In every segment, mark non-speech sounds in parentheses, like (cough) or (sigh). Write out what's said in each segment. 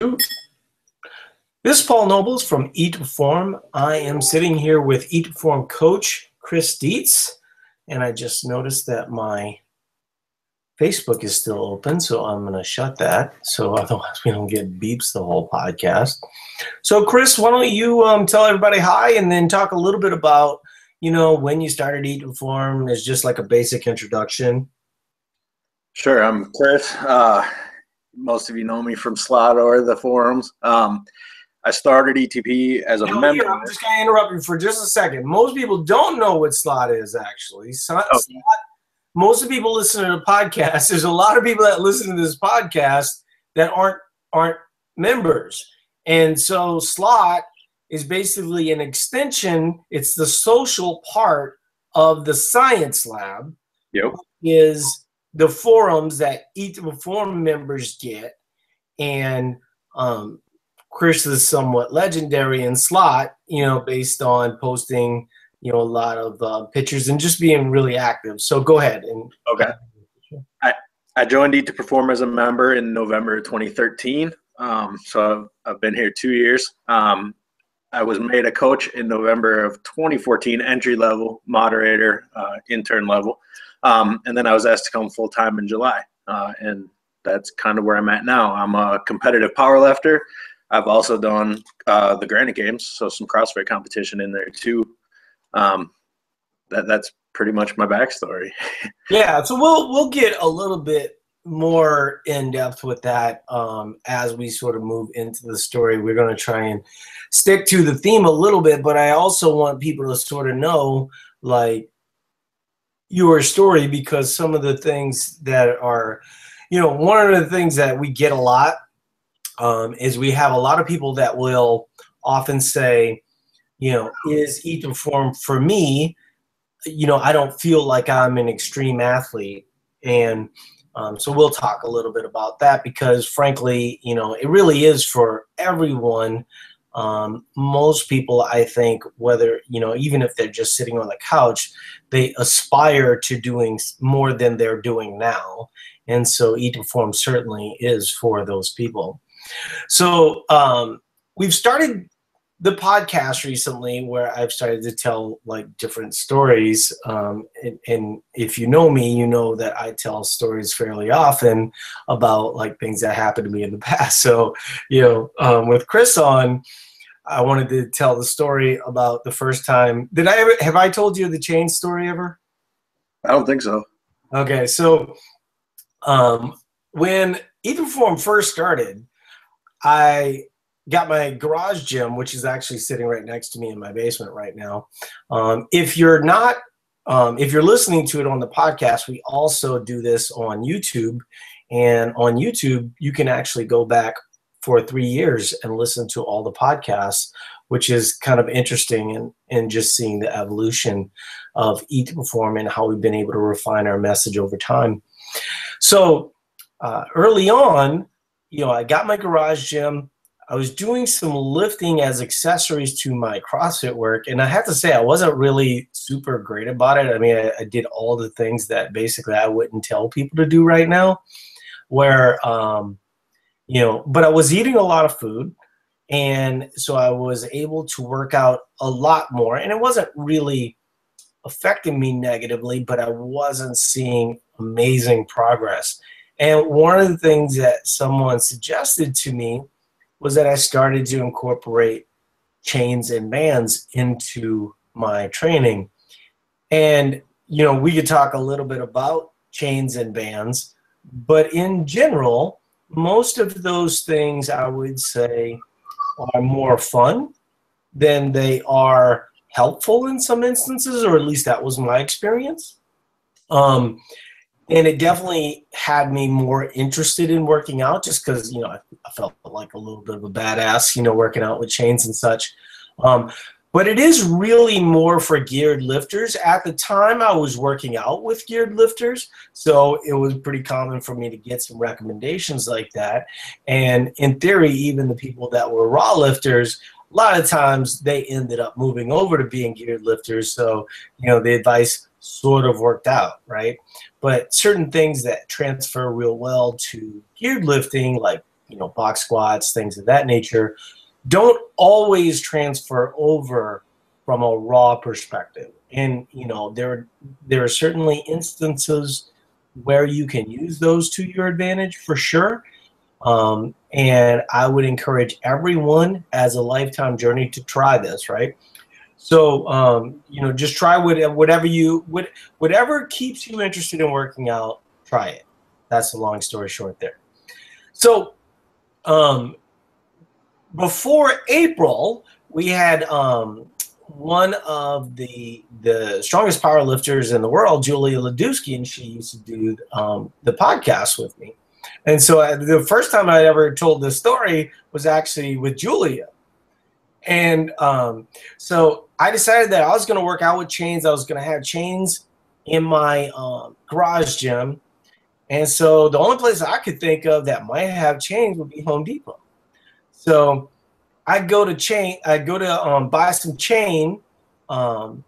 This is Paul Nobles from Eat Perform. I am sitting here with Eat Perform coach Chris Dietz, and I just noticed that my Facebook is still open, so I'm going to shut that so (laughs) otherwise we don't get beeps the whole podcast. So, Chris, why don't you um, tell everybody hi and then talk a little bit about, you know, when you started Eat Perform as just like a basic introduction. Sure, I'm Chris. Uh, most of you know me from SLOT or the forums. Um, I started ETP as a member. here, I'm just going to interrupt you for just a second. Most people don't know what slot is actually. Slot, Oh. slot- most of the people listen to the podcast. (laughs) There's a lot of people that listen to this podcast that aren't aren't members, and so slot is basically an extension. It's the social part of the science lab. Yep. Is the forums that each of the members get, and um, Chris is somewhat legendary in slot, you know, based on posting, you know, a lot of uh, pictures and just being really active. So go ahead and Okay. I I joined Eat to Perform as a member in November 2013. Um, so I've, I've been here two years. Um, I was made a coach in November of 2014, entry level, moderator, uh, intern level. Um, and then I was asked to come full time in July. Uh, and that's kind of where I'm at now. I'm a competitive power lifter. I've also done uh, the Granite Games, so some CrossFit competition in there too. Um, that, that's pretty much my backstory. (laughs) Yeah, so we'll we'll get a little bit more in depth with that um, as we sort of move into the story. We're going to try and stick to the theme a little bit, but I also want people to sort of know like your story because some of the things that are, you know, one of the things that we get a lot um, is we have a lot of people that will often say, you know, is to form for me? you know, I don't feel like I'm an extreme athlete. And um, so we'll talk a little bit about that because, frankly, you know, it really is for everyone. Um, most people, I think, whether, you know, even if they're just sitting on the couch, they aspire to doing more than they're doing now. And so Eat Form certainly is for those people. So um, we've started the podcast recently where I've started to tell like different stories. Um, and, and if you know me, you know that I tell stories fairly often about like things that happened to me in the (laughs) past. So, you know, um, with Chris on, I wanted to tell the story about the first time. Did I ever have I told you the chain story ever? I don't think so. Okay, so um, when Even Form first started, I got my garage gym, which is actually sitting right next to me in my basement right now. Um, if you're not, um, if you're listening to it on the podcast, we also do this on YouTube. And on YouTube, you can actually go back for three years and listen to all the podcasts, which is kind of interesting and, and just seeing the evolution of Eat to Perform and how we've been able to refine our message over time. So uh, early on, you know, I got my garage gym. I was doing some lifting as accessories to my CrossFit work, and I have to say I wasn't really super great about it. I mean, I, I did all the things that basically I wouldn't tell people to do right now. Where, um, you know, but I was eating a lot of food, and so I was able to work out a lot more, and it wasn't really affecting me negatively, but I wasn't seeing amazing progress. And one of the things that someone suggested to me was that I started to incorporate chains and bands into my training. And, you know, we could talk a little bit about chains and bands, but in general, most of those things I would say are more fun than they are helpful in some instances, or at least that was my experience. Um, and it definitely had me more interested in working out just because you know I, I, felt like a little bit of a badass you know working out with chains and such. Um, but it is really more for geared lifters. At the time i was working out with geared lifters so it was pretty common for me to get some recommendations like that. And in theory even the people that were raw lifters a lot of times they ended up moving over to being geared lifters. So you know the advice sort of worked out right but certain things that transfer real well to geared lifting, like you know, box squats, things of that nature, don't always transfer over from a raw perspective. And you know, there there are certainly instances where you can use those to your advantage for sure. Um, and I would encourage everyone as a lifetime journey to try this, right? So, um, you know, just try whatever you, whatever keeps you interested in working out, try it. That's the long story short there. So, um, before April, we had um, one of the the strongest power lifters in the world, Julia Ladewski, and she used to do um, the podcast with me. And so uh, the first time I ever told this story was actually with Julia. And um, so I decided that I was going to work out with chains. I was going to have chains in my um, garage gym. And so the only place I could think of that might have chains would be Home Depot. So I go to chain. I go to um, buy some chain um,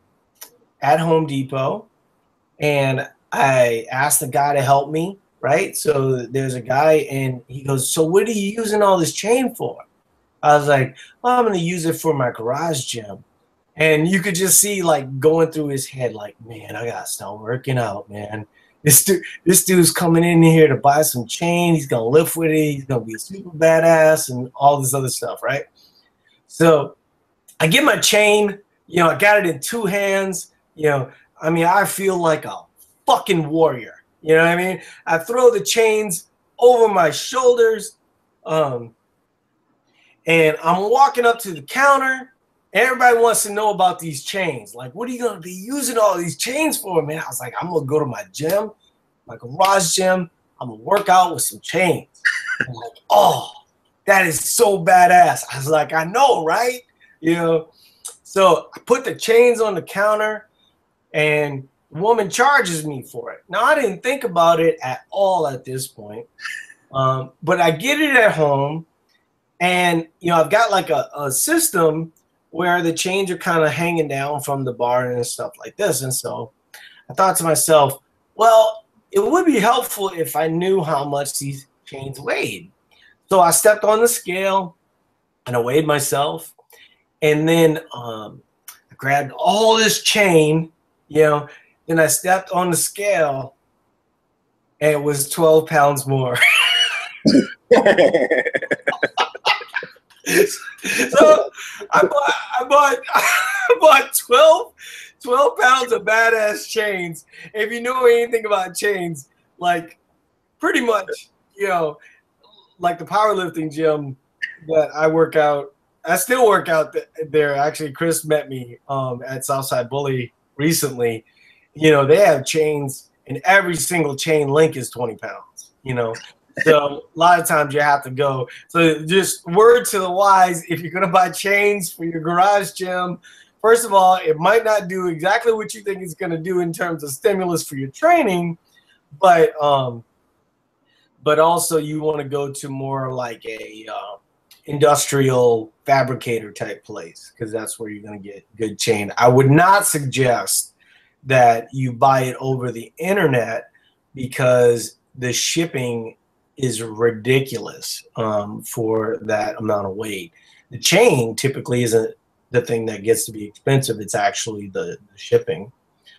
at Home Depot, and I asked the guy to help me right? So there's a guy and he goes, So what are you using all this chain for? I was like, well, I'm gonna use it for my garage gym. And you could just see like going through his head, like, man, I gotta start working out, man. This dude, this dude's coming in here to buy some chain. He's gonna lift with it. He's gonna be a super badass and all this other stuff, right? So I get my chain. You know, I got it in two hands. You know, I mean, I feel like a fucking warrior. You know what I mean? I throw the chains over my shoulders. Um, and I'm walking up to the counter. Everybody wants to know about these chains. Like, what are you going to be using all these chains for, man? I was like, I'm going to go to my gym, my garage gym. I'm going to work out with some chains. I'm like, oh, that is so badass. I was like, I know, right? You know, so I put the chains on the counter and woman charges me for it. Now I didn't think about it at all at this point, um, but I get it at home, and you know I've got like a, a system where the chains are kind of hanging down from the bar and stuff like this, and so I thought to myself, well, it would be helpful if I knew how much these chains weighed. So I stepped on the scale and I weighed myself, and then um, I grabbed all this chain, you know, then I stepped on the scale and it was 12 pounds more. so (laughs) (laughs) (laughs) I bought, I bought, (laughs) I bought 12, 12 pounds of badass chains. If you know anything about chains, like pretty much, you know, like the powerlifting gym that I work out, I still work out there. Actually, Chris met me um, at Southside Bully recently, you know, they have chains and every single chain link is 20 pounds, you know. So a lot of times you have to go. So just word to the wise, if you're gonna buy chains for your garage gym, first of all, it might not do exactly what you think it's gonna do in terms of stimulus for your training, but um, but also you want to go to more like a uh, industrial fabricator type place because that's where you're gonna get good chain. I would not suggest that you buy it over the internet because the shipping is ridiculous um, for that amount of weight. The chain typically isn't the thing that gets to be expensive. It's actually the, the shipping.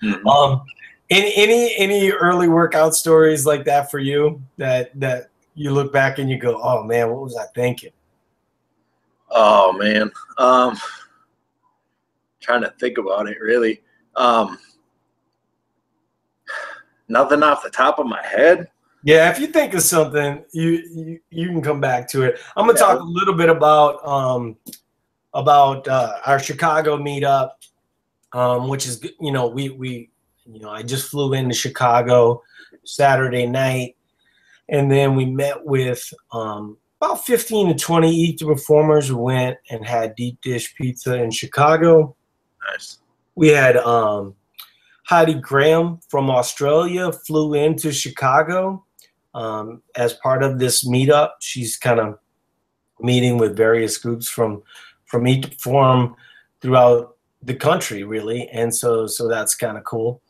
Mm-hmm. Um, any any any early workout stories like that for you that that you look back and you go, oh man, what was I thinking? Oh man, um, trying to think about it really. Um, (sighs) nothing off the top of my head. Yeah, if you think of something, you you, you can come back to it. I'm gonna yeah. talk a little bit about um about uh, our Chicago meetup, um, which is you know we we you know I just flew into Chicago Saturday night, and then we met with um, about 15 to 20 Eat the Performers. Went and had deep dish pizza in Chicago. Nice. We had um, Heidi Graham from Australia flew into Chicago um, as part of this meetup. She's kind of meeting with various groups from from each form throughout the country, really, and so so that's kind of cool.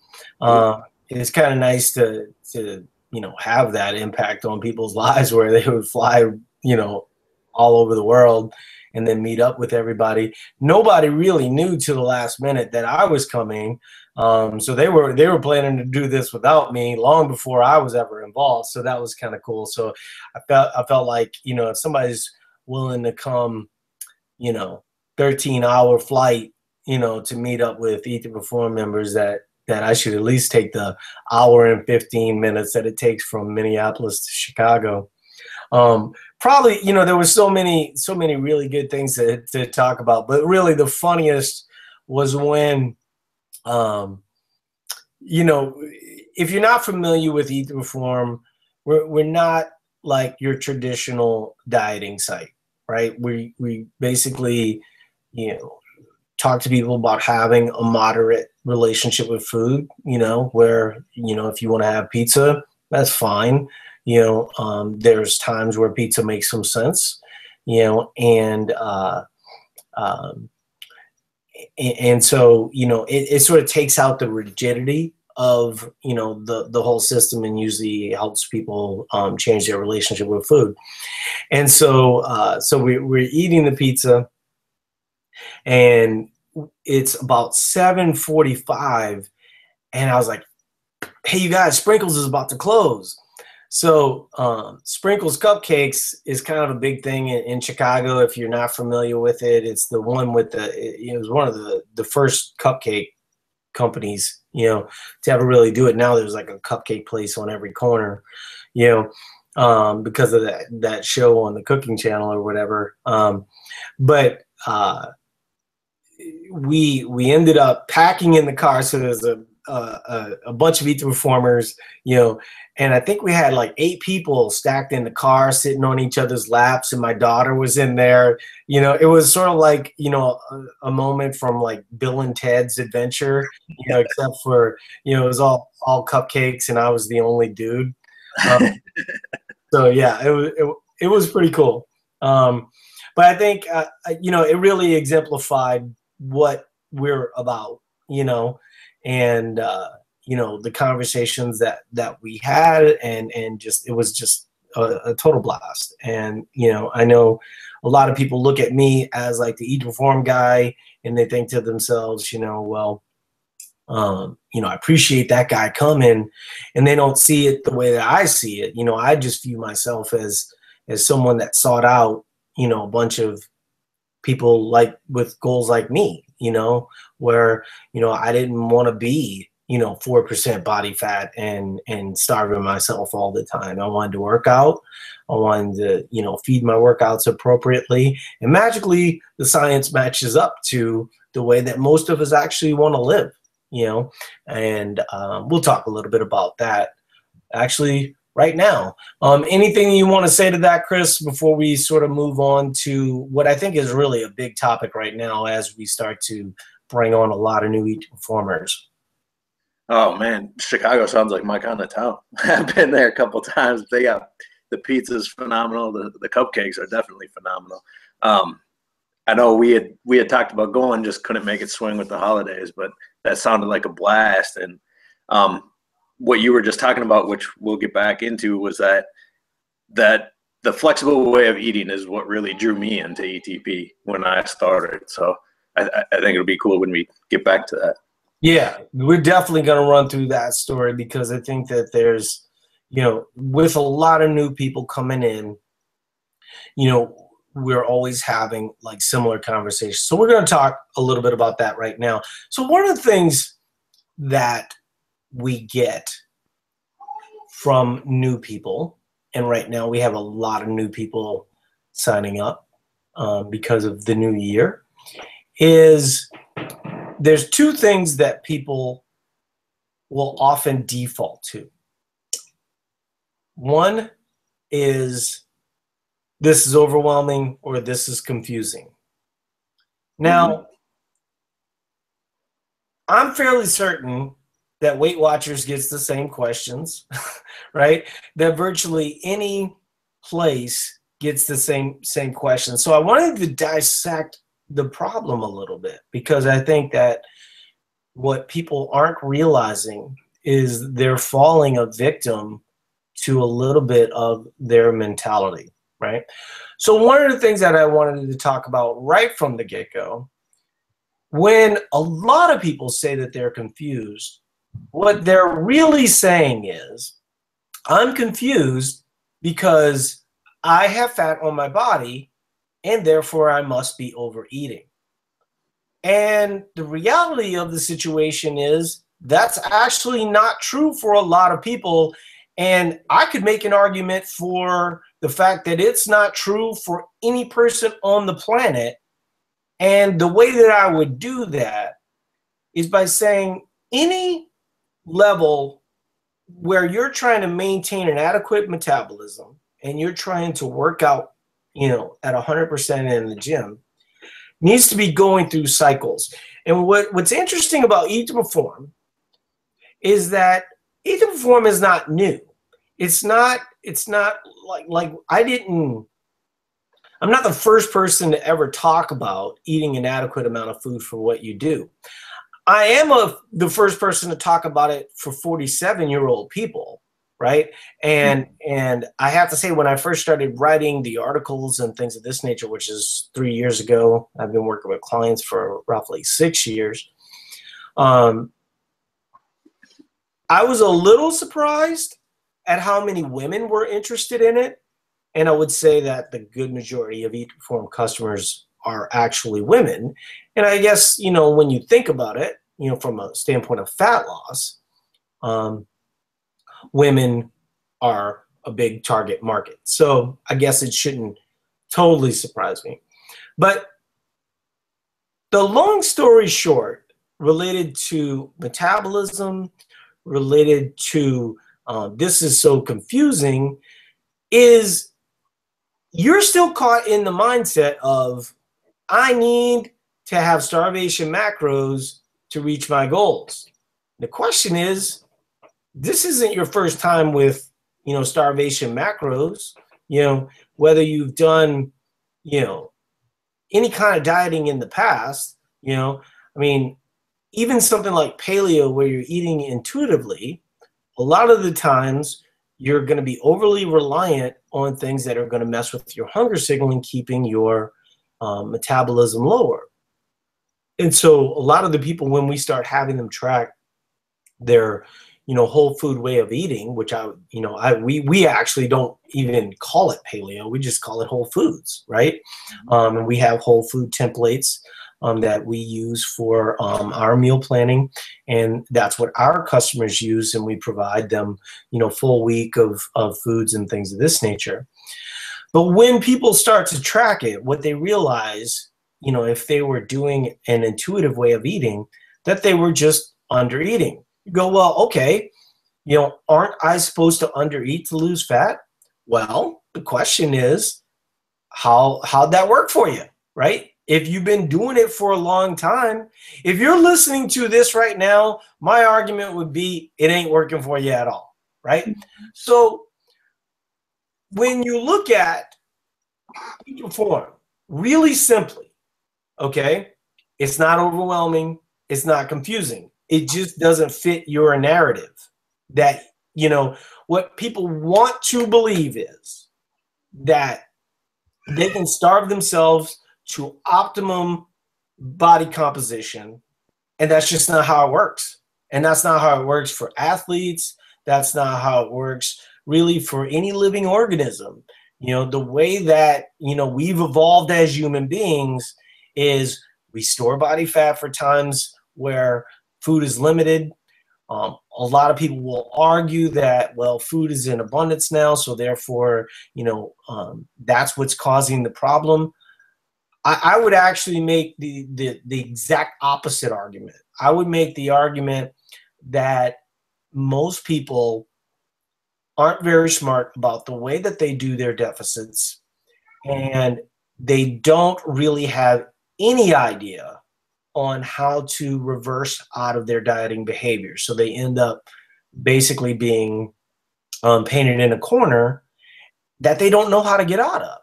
Uh, it's kind of nice to to you know have that impact on people's (laughs) lives where they would fly you know, all over the world and then meet up with everybody. Nobody really knew to the last minute that I was coming. Um, so they were they were planning to do this without me long before I was ever involved. So that was kind of cool. So I felt I felt like you know if somebody's willing to come, you know, 13 hour flight, you know, to meet up with to Perform members that that I should at least take the hour and 15 minutes that it takes from Minneapolis to Chicago. Um, probably, you know, there was so many, so many really good things to, to talk about, but really the funniest was when, um, you know, if you're not familiar with Eat to Perform, we're, we're not like your traditional dieting site, right? We, we basically, you know, talk to people about having a moderate relationship with food, you know, where, you know, if you want to have pizza, that's fine. You know, um, there's times where pizza makes some sense, you know, and, uh, um, and, so, you know, it, it sort of takes out the rigidity of you know the the whole system and usually helps people um, change their relationship with food and so uh, so we, we're eating the pizza and it's about 7:45, and I was like, "Hey, you guys, Sprinkles is about to close." So um, Sprinkles Cupcakes is kind of a big thing in, in, Chicago. If you're not familiar with it, it's the one with the it, it was one of the the first cupcake companies, you know, to ever really do it. Now there's like a cupcake place on every corner, you know, um, because of that that show on the Cooking Channel or whatever. Um, but uh, we we ended up packing in the car. So there's a a, a bunch of to Performers, you know, and I think we had like eight people stacked in the car, sitting on each other's laps, and my daughter was in there. You know, it was sort of like you know a, a moment from like Bill and Ted's Adventure, you know, except for you know it was all all cupcakes, and I was the only dude. Um, (laughs) so yeah, it was it, it was pretty cool. Um, but I think uh, you know it really exemplified what we're about, you know, and uh, you know the conversations that that we had, and and just it was just a, a, total blast. And you know, I know a lot of people look at me as like the eat perform guy, and they think to themselves, you know, well. Um, you know, I appreciate that guy coming, and they don't see it the way that I see it. You know, I just view myself as as someone that sought out, you know, a bunch of people like with goals like me, you know, where, you know, I didn't want to be, you know, 4% body fat and, and starving myself all the time. I wanted to work out. I wanted to, you know, feed my workouts appropriately. And magically, the science matches up to the way that most of us actually want to live, you know, and um, we'll talk a little bit about that actually right now. Um, anything you want to say to that, Chris, before we sort of move on to what I think is really a big topic right now as we start to bring on a lot of new performers? Oh man, Chicago sounds like my kind of town. (laughs) I've been there a couple times. They got the pizza's phenomenal. The the cupcakes are definitely phenomenal. Um, I know we had we had talked about going, just couldn't make it swing with the holidays, but that sounded like a blast. And um, what you were just talking about, which we'll get back into, was that that the flexible way of eating is what really drew me into ETP when I started. So I, I think it'll be cool when we get back to that. Yeah, we're definitely going to run through that story because I think that there's, you know, with a lot of new people coming in, you know, we're always having like similar conversations. So we're going to talk a little bit about that right now. So one of the things that we get from new people. And right now we have a lot of new people signing up um, because of the new year. Is there's two things that people will often default to. One is this is overwhelming or this is confusing. Now. I'm fairly certain that Weight Watchers gets the same questions, (laughs) right? That virtually any place gets the same same questions. So I wanted to dissect the problem a little bit because I think that what people aren't realizing is they're falling a victim to a little bit of their mentality, right? So one of the things that I wanted to talk about right from the get-go, when a lot of people say that they're confused, what they're really saying is, I'm confused because I have fat on my body and therefore I must be overeating. And the reality of the situation is that's actually not true for a lot of people. And I could make an argument for the fact that it's not true for any person on the planet. And the way that I would do that is by saying any level where you're trying to maintain an adequate metabolism and you're trying to work out, you know, at 100% in the gym, needs to be going through cycles. And what, what's interesting about Eat to Perform is that Eat to Perform is not new. It's not, it's not like like I didn't I'm not the first person to ever talk about eating an adequate amount of food for what you do. I am a, the first person to talk about it for 47 year old people, right? And and I have to say, when I first started writing the articles and things of this nature, which is three years ago, I've been working with clients for roughly six years. Um, I was a little surprised at how many women were interested in it, and I would say that the good majority of Eat Perform customers are actually women. And I guess, you know, when you think about it, you know, from a standpoint of fat loss, um, women are a big target market. So I guess it shouldn't totally surprise me. But the long story short, related to metabolism, related to uh, this is so confusing, is you're still caught in the mindset of I need to have starvation macros to reach my goals. The question is, this isn't your first time with, you know, starvation macros. You know, whether you've done, you know, any kind of dieting in the past, you know, I mean, even something like paleo where you're eating intuitively, a lot of the times you're going to be overly reliant on things that are going to mess with your hunger signaling, keeping your um, metabolism lower. And so a lot of the people when we start having them track their you know whole food way of eating which i you know i we we actually don't even call it paleo. We just call it whole foods right? Mm-hmm. um, and we have whole food templates um, that we use for um, our meal planning. And that's what our customers use and we provide them you know full week of, of foods and things of this nature but when people start to track it what they realize you know, if they were doing an intuitive way of eating, that they were just under eating. You go, well, okay, you know, aren't I supposed to under eat to lose fat? Well, the question is, how how'd that work for you, right? If you've been doing it for a long time, if you're listening to this right now, my argument would be it ain't working for you at all, right? Mm-hmm. So when you look at perform really simply, Okay. It's not overwhelming. It's not confusing. It just doesn't fit your narrative. That, you know, what people want to believe is that they can starve themselves to optimum body composition. And that's just not how it works. And that's not how it works for athletes. That's not how it works really for any living organism. You know, the way that, you know, we've evolved as human beings is we store body fat for times where food is limited. Um, a lot of people will argue that well, food is in abundance now, so therefore, you know, um, that's what's causing the problem. I, I would actually make the, the the exact opposite argument. I would make the argument that most people aren't very smart about the way that they do their deficits and they don't really have any idea on how to reverse out of their dieting behavior. So they end up basically being um, painted in a corner that they don't know how to get out of.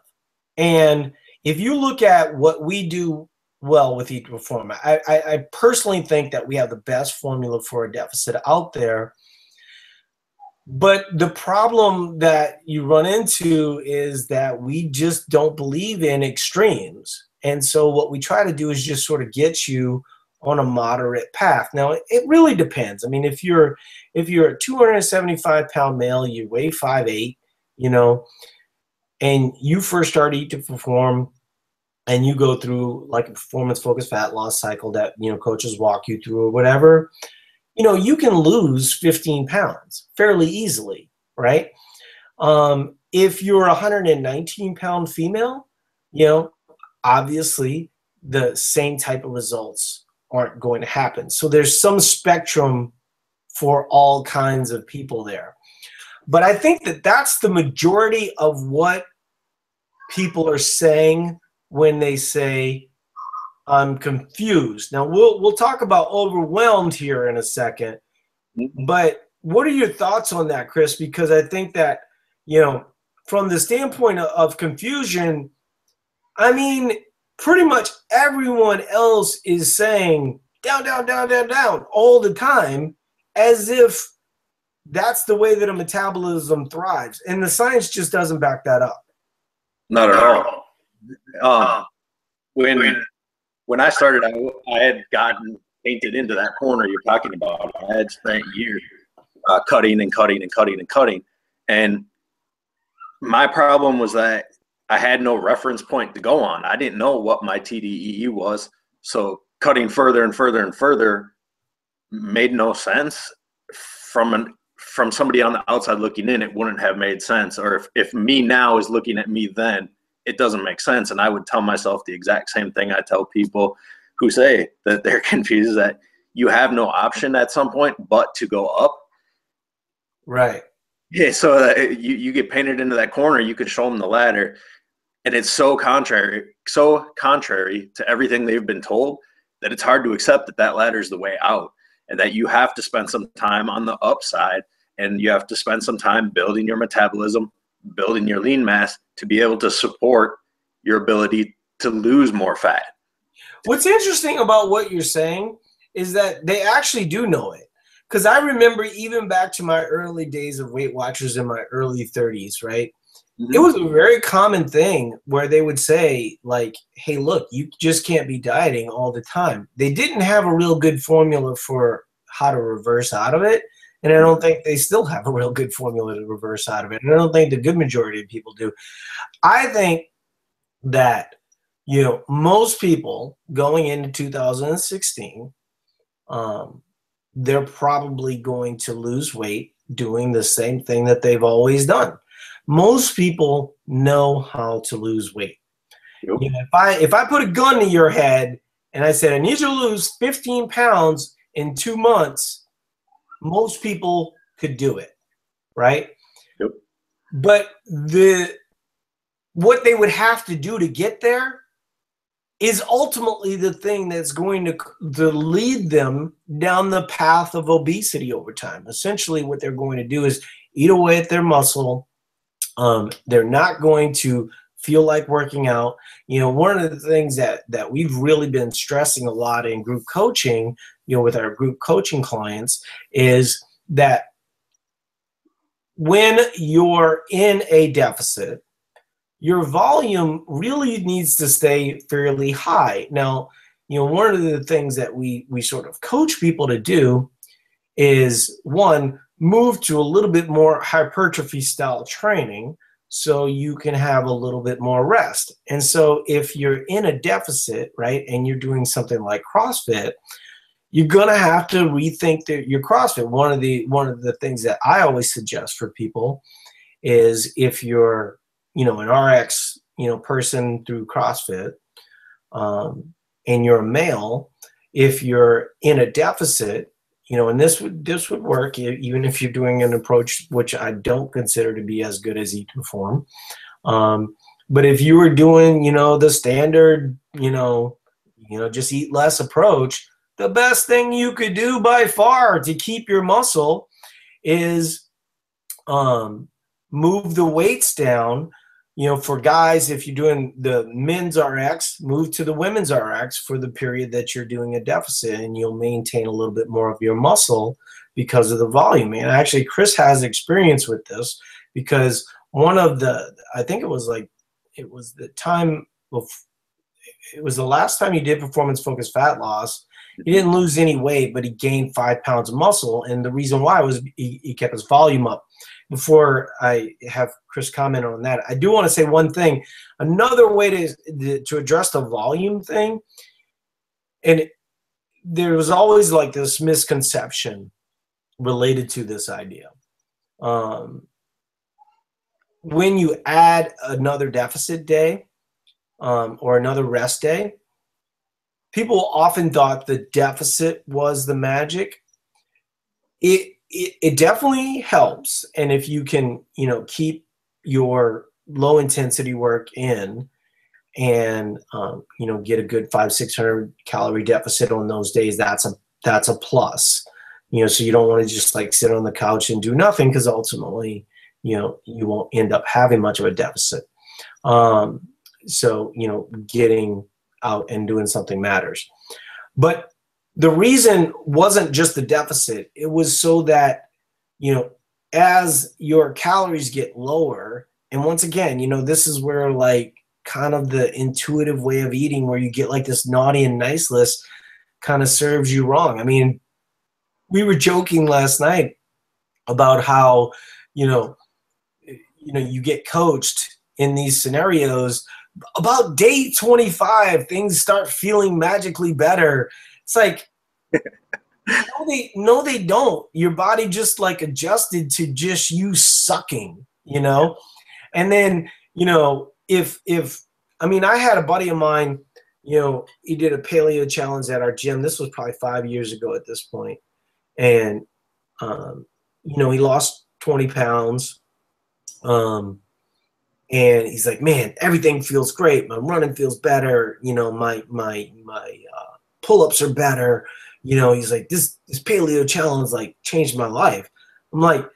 And if you look at what we do well with Eat Perform, I, I, I personally think that we have the best formula for a deficit out there. But the problem that you run into is that we just don't believe in extremes. And so what we try to do is just sort of get you on a moderate path. Now it really depends. I mean, if you're if you're a 275 pound male, you weigh five eight, you know, and you first start eat to perform and you go through like a performance focused fat loss cycle that you know coaches walk you through or whatever, you know, you can lose 15 pounds fairly easily, right? Um, if you're a 119 pound female, you know, obviously the same type of results aren't going to happen. So there's some spectrum for all kinds of people there. But I think that that's the majority of what people are saying when they say I'm confused. Now we'll we'll talk about overwhelmed here in a second. Mm-hmm. But what are your thoughts on that, Chris? Because I think that, you know, from the standpoint of, of confusion, I mean, pretty much everyone else is saying down, down, down, down, down all the time, as if that's the way that a metabolism thrives. And the science just doesn't back that up. Not at all. Um, when when I started, I, I had gotten painted into that corner you're talking about. I had spent years uh, cutting and cutting and cutting and cutting, and my problem was that I had no reference point to go on. I didn't know what my TDEE was. So cutting further and further and further made no sense from an from somebody on the outside looking in it wouldn't have made sense or if, if me now is looking at me then it doesn't make sense. And i would tell myself the exact same thing i tell people who say that (laughs) they're confused that you have no option at some point but to go up. Right. Yeah so that you, you get painted into that corner you can show them the ladder. And it's so contrary so contrary to everything they've been told that it's hard to accept that that ladder is the way out and that you have to spend some time on the upside and you have to spend some time building your metabolism building your lean mass to be able to support your ability to lose more fat what's interesting about what you're saying is that they actually do know it because i remember even back to my early days of weight watchers in my early 30s right Mm-hmm. It was a very common thing where they would say, like, hey, look, you just can't be dieting all the time. They didn't have a real good formula for how to reverse out of it. And I don't think they still have a real good formula to reverse out of it. And I don't think the good majority of people do. I think that, you know, most people going into 2016, um, they're probably going to lose weight doing the same thing that they've always done most people know how to lose weight. Yep. You know, if I if I put a gun to your head and I said I need you to lose 15 pounds in two months, most people could do it, right? Yep. But the what they would have to do to get there is ultimately the thing that's going to, to lead them down the path of obesity over time. Essentially, what they're going to do is eat away at their muscle, um, they're not going to feel like working out. You know, one of the things that that we've really been stressing a lot in group coaching, you know, with our group coaching clients is that when you're in a deficit, your volume really needs to stay fairly high. Now, you know, one of the things that we we sort of coach people to do is one move to a little bit more hypertrophy style training so you can have a little bit more rest. And so if you're in a deficit, right, and you're doing something like CrossFit, you're gonna have to rethink the, your CrossFit. One of the one of the things that I always suggest for people is if you're, you know, an RX, you know, person through CrossFit, um, and you're a male, if you're in a deficit, you know, and this would this would work even if you're doing an approach which I don't consider to be as good as Eat Perform. Um, but if you were doing, you know, the standard, you know, you know, just eat less approach, the best thing you could do by far to keep your muscle is um, move the weights down you know, for guys, if you're doing the men's RX, move to the women's RX for the period that you're doing a deficit, and you'll maintain a little bit more of your muscle because of the volume. And actually, Chris has experience with this because one of the, I think it was like, it was the time, of it was the last time he did performance focused fat loss. He didn't lose any weight, but he gained five pounds of muscle. And the reason why was he, he kept his volume up. Before I have Chris comment on that, I do want to say one thing. Another way to, to address the volume thing, and there was always like this misconception related to this idea. Um, when you add another deficit day um, or another rest day, people often thought the deficit was the magic. It, it, it definitely helps, and if you can, you know, keep your low intensity work in, and um, you know, get a good five six hundred calorie deficit on those days, that's a that's a plus. You know so you don't want to just like sit on the couch and do nothing because ultimately you know you won't end up having much of a deficit. Um, so you know getting out and doing something matters. But the reason wasn't just the deficit it was so that you know as your calories get lower and once again you know this is where like kind of the intuitive way of eating where you get like this naughty and nice list kind of serves you wrong. I mean we were joking last night about how you know you know you get coached in these scenarios about day 25 things start feeling magically better. It's like (laughs) no they no they don't. Your body just like adjusted to just you sucking you know? And then you know if if i mean i had a buddy of mine you know he did a paleo challenge at our gym. This was probably five years ago at this point. And um, you know he lost 20 pounds. Um, and he's like man everything feels great. My running feels better. You know my my my uh, pull-ups are better. You know he's like this this paleo challenge like changed my life. I'm like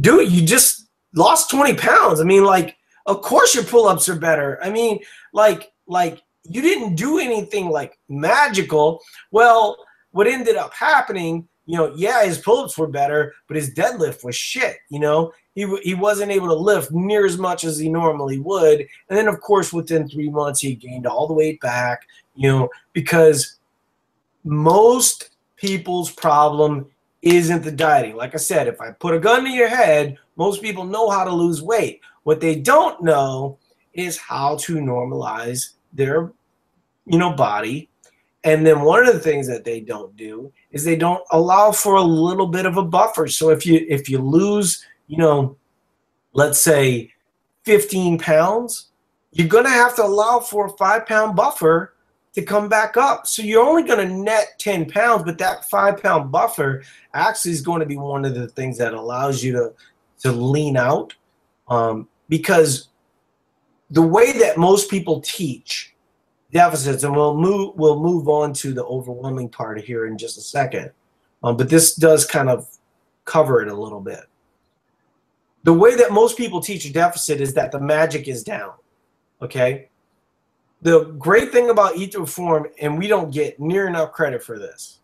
dude you just lost 20 pounds. I mean like of course your pull-ups are better. I mean like like you didn't do anything like magical. Well what ended up happening you know, yeah, his pull-ups were better, but his deadlift was shit. You know, he he wasn't able to lift near as much as he normally would. And then, of course, within three months, he gained all the weight back. You know, because most people's problem isn't the dieting. Like I said, if I put a gun to your head, most people know how to lose weight. What they don't know is how to normalize their, you know, body and then one of the things that they don't do is they don't allow for a little bit of a buffer. So if you if you lose, you know, let's say 15 pounds, you're gonna have to allow for a five pound buffer to come back up. So you're only gonna net 10 pounds, but that five pound buffer actually is going to be one of the things that allows you to to lean out. Um, because the way that most people teach deficits, and we'll move we'll move on to the overwhelming part here in just a second. Um, but this does kind of cover it a little bit. The way that most people teach a deficit is that the magic is down. Okay. The great thing about Eat to Perform, and we don't get near enough credit for this,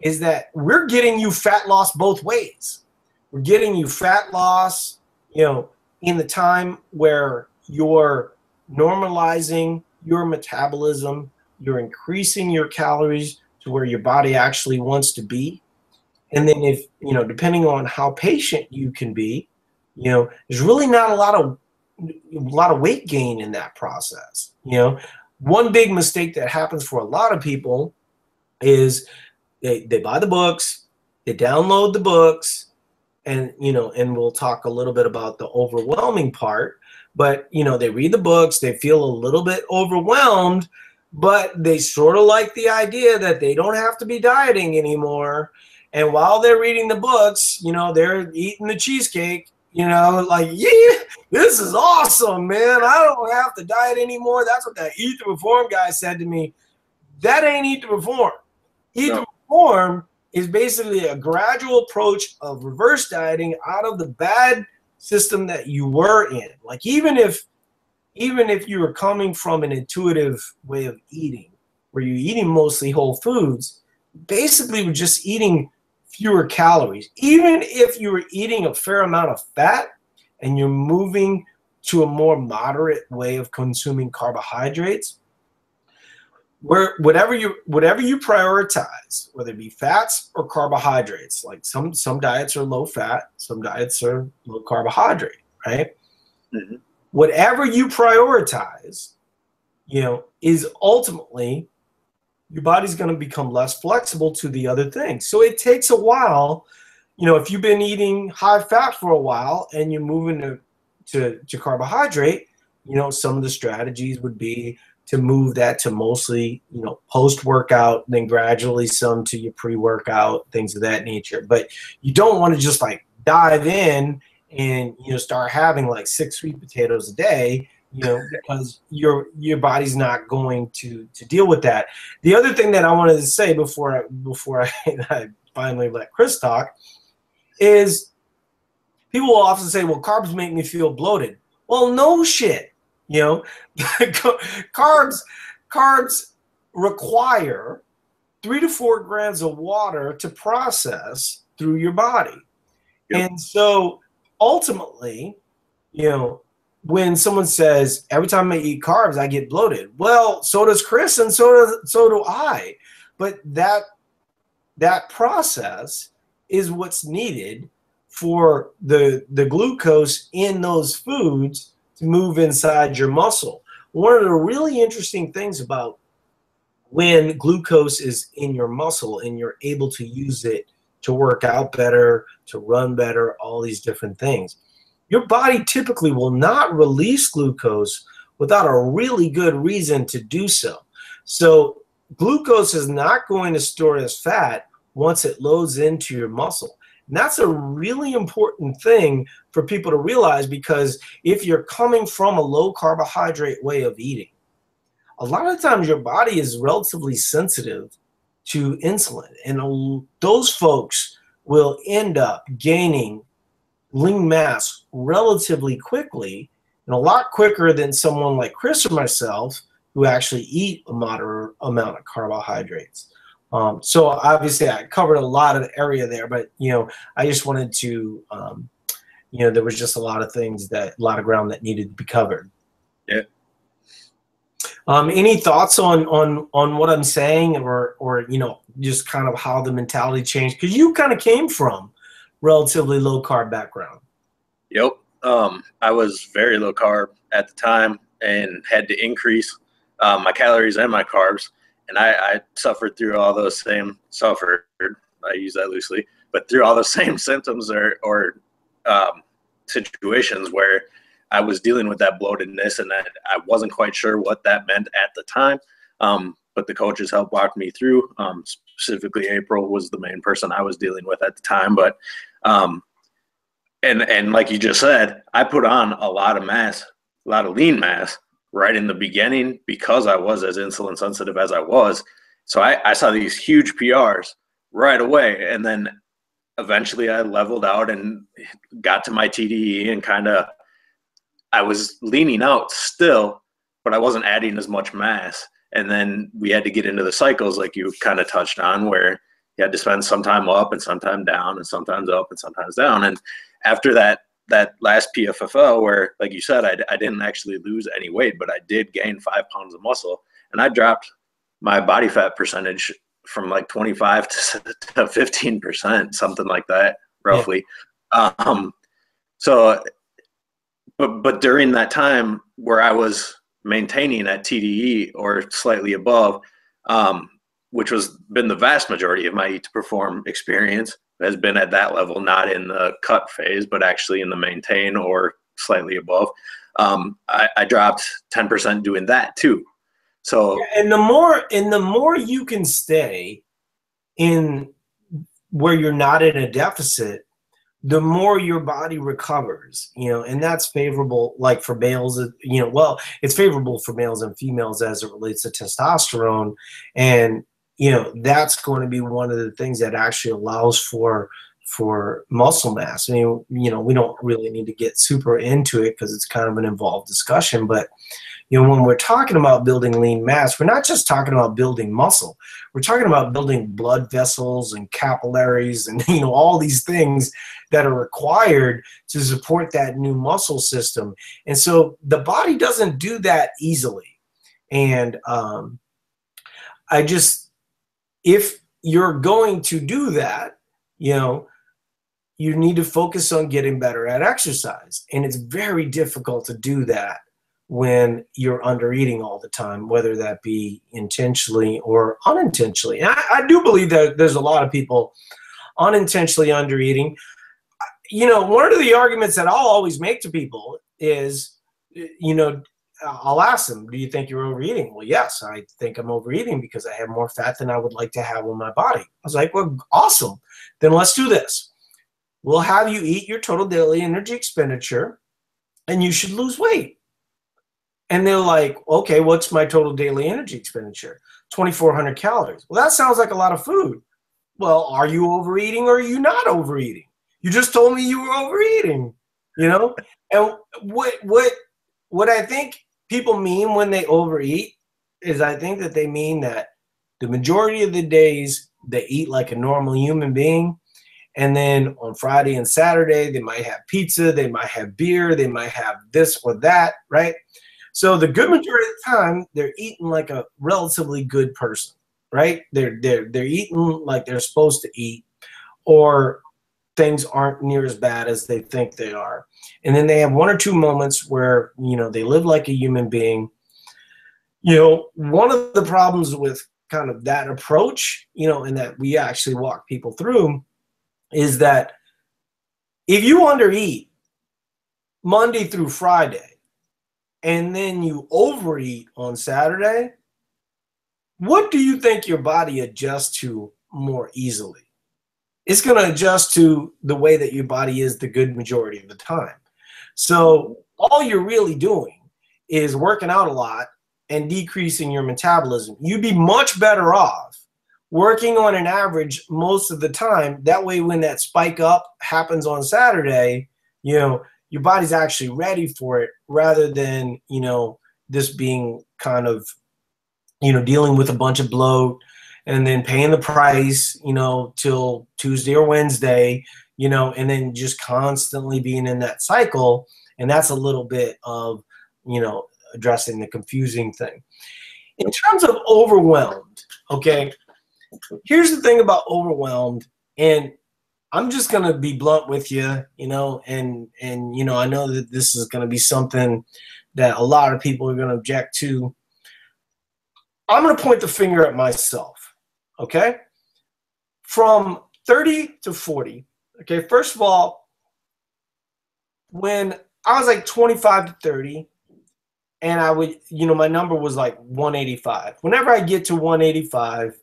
is that we're getting you fat loss both ways. We're getting you fat loss, you know, in the time where you're normalizing your metabolism, you're increasing your calories to where your body actually wants to be. And then if, you know, depending on how patient you can be, you know, there's really not a lot of a lot of weight gain in that process. You know, one big mistake that happens for a lot of people is they, they buy the books, they download the books, and you know, and we'll talk a little bit about the overwhelming part but you know they read the books they feel a little bit overwhelmed but they sort of like the idea that they don't have to be dieting anymore. And while they're reading the books you know they're eating the cheesecake you know like (laughs) yeah this is awesome man. I don't have to diet anymore. That's what that eat to perform guy said to me. That ain't eat to perform. Eat no. to perform is basically a gradual approach of reverse dieting out of the bad system that you were in. Like even if even if you were coming from an intuitive way of eating, where you're eating mostly whole foods, basically we're just eating fewer calories. Even if you were eating a fair amount of fat and you're moving to a more moderate way of consuming carbohydrates, where whatever you whatever you prioritize, whether it be fats or carbohydrates, like some some diets are low fat, some diets are low carbohydrate, right? Mm-hmm. Whatever you prioritize, you know, is ultimately your body's going to become less flexible to the other things. So it takes a while. You know, if you've been eating high fat for a while and you're moving to, to, to carbohydrate, you know, some of the strategies would be to move that to mostly, you know, post workout, then gradually some to your pre workout, things of that nature. But you don't want to just like dive in and, you know, start having like six sweet potatoes a day you know, (laughs) because your your body's not going to to deal with that. The other thing that I wanted to say before I before (laughs) I, I finally let Chris talk is people will often say, "Well, carbs make me feel bloated." Well, no shit. You know, (laughs) carbs carbs require three to four grams of water to process through your body, yep. and so ultimately, you know, when someone says every time I eat carbs I get bloated. Well, so does Chris and so does so do I. But that that process is what's needed for the the glucose in those foods move inside your muscle. One of the really interesting things about when glucose is in your muscle and you're able to use it to work out better, to run better, all these different things your body typically will not release glucose without a really good reason to do so. So, glucose is not going to store as fat once it loads into your muscle. And that's a really important thing for people to realize because if you're coming from a low carbohydrate way of eating, a lot of times your body is relatively sensitive to insulin. And those folks will end up gaining lean mass relatively quickly and a lot quicker than someone like Chris or myself who actually eat a moderate amount of carbohydrates. Um, so obviously I covered a lot of area there, but you know, I just wanted to, um, you know, there was just a lot of things that a lot of ground that needed to be covered. Yeah. Um, any thoughts on on on what I'm saying, or or you know, just kind of how the mentality changed? Because you kind of came from relatively low carb background. Yep. Um, I was very low carb at the time and had to increase um, my calories and my carbs. And I, I, suffered through all those same suffered. I use that loosely, but through all those (laughs) same symptoms or or um, situations where I was dealing with that bloatedness and that I wasn't quite sure what that meant at the time. Um, but the coaches helped walk me through. Um, specifically, April was the main person I was dealing with at the time. But um, and and like you just said, I put on a lot of mass, a lot of lean mass right in the beginning because I was as insulin sensitive as I was. So I, I saw these huge PRs right away, and then eventually I leveled out and got to my TDE and kind of I was leaning out still, but I wasn't adding as much mass. And then we had to get into the cycles like you kind of touched on where you had to spend some time up and some time down and sometimes up and sometimes down. And after that that last pffo where like you said I, I didn't actually lose any weight but i did gain five pounds of muscle. And i dropped my body fat percentage from like 25 to 15 percent something like that roughly yeah. um so but but during that time where i was maintaining at TDE or slightly above, um, which was been the vast majority of my eat to perform experience has been at that level, not in the cut phase, but actually in the maintain or slightly above. Um, I, I dropped 10% doing that too. So, and the more, and the more you can stay in where you're not in a deficit, the more your body recovers, you know, and that's favorable, like for males, you know, well, it's favorable for males and females as it relates to testosterone. And, you know, that's going to be one of the things that actually allows for for muscle mass. I mean, you know, we don't really need to get super into it because it's kind of an involved discussion, but you know when we're talking about building lean mass we're not just talking about building muscle. We're talking about building blood vessels and capillaries and (laughs) you know all these things that are required to support that new muscle system. And so the body doesn't do that easily. And um, i just if you're going to do that you know you need to focus on getting better at exercise. And it's very difficult to do that when you're under eating all the time, whether that be intentionally or unintentionally. And I, I do believe that there's a lot of people unintentionally under eating. You know, one of the arguments that I'll always make to people is, you know, I'll ask them, do you think you're overeating? Well, yes, I think I'm overeating because I have more fat than I would like to have on my body. I was like, well, awesome. Then let's do this We'll have you eat your total daily energy expenditure and you should lose weight. And they're like, okay, what's my total daily energy expenditure? 2,400 calories. Well, that sounds like a lot of food. Well, are you overeating or are you not overeating? You just told me you were overeating, you know? And what, what, what I think people mean when they overeat is I think that they mean that the majority of the days they eat like a normal human being and then on Friday and Saturday, they might have pizza, they might have beer, they might have this or that, right? So the good majority of the time, they're eating like a relatively good person, right? They're they're they're eating like they're supposed to eat, or things aren't near as bad as they think they are. And then they have one or two moments where you know they live like a human being. You know, one of the problems with kind of that approach, you know, and that we actually walk people through is that if you undereat Monday through Friday and then you overeat on Saturday, what do you think your body adjusts to more easily? It's going to adjust to the way that your body is the good majority of the time. So, all you're really doing is working out a lot and decreasing your metabolism. You'd be much better off working on an average most of the time. That way, when that spike up happens on Saturday, you know, your body's actually ready for it rather than, you know, this being kind of, you know, dealing with a bunch of bloat and then paying the price, you know, till Tuesday or Wednesday, you know, and then just constantly being in that cycle. And that's a little bit of, you know, addressing the confusing thing. In terms of overwhelmed, okay, here's the thing about overwhelmed, and I'm just gonna be blunt with you, you know, and and you know, I know that this is gonna be something that a lot of people are gonna object to. I'm gonna point the finger at myself, okay? From 30 to 40. Okay, first of all, when I was like 25 to 30, and I would, you know, my number was like 185. Whenever I get to 185,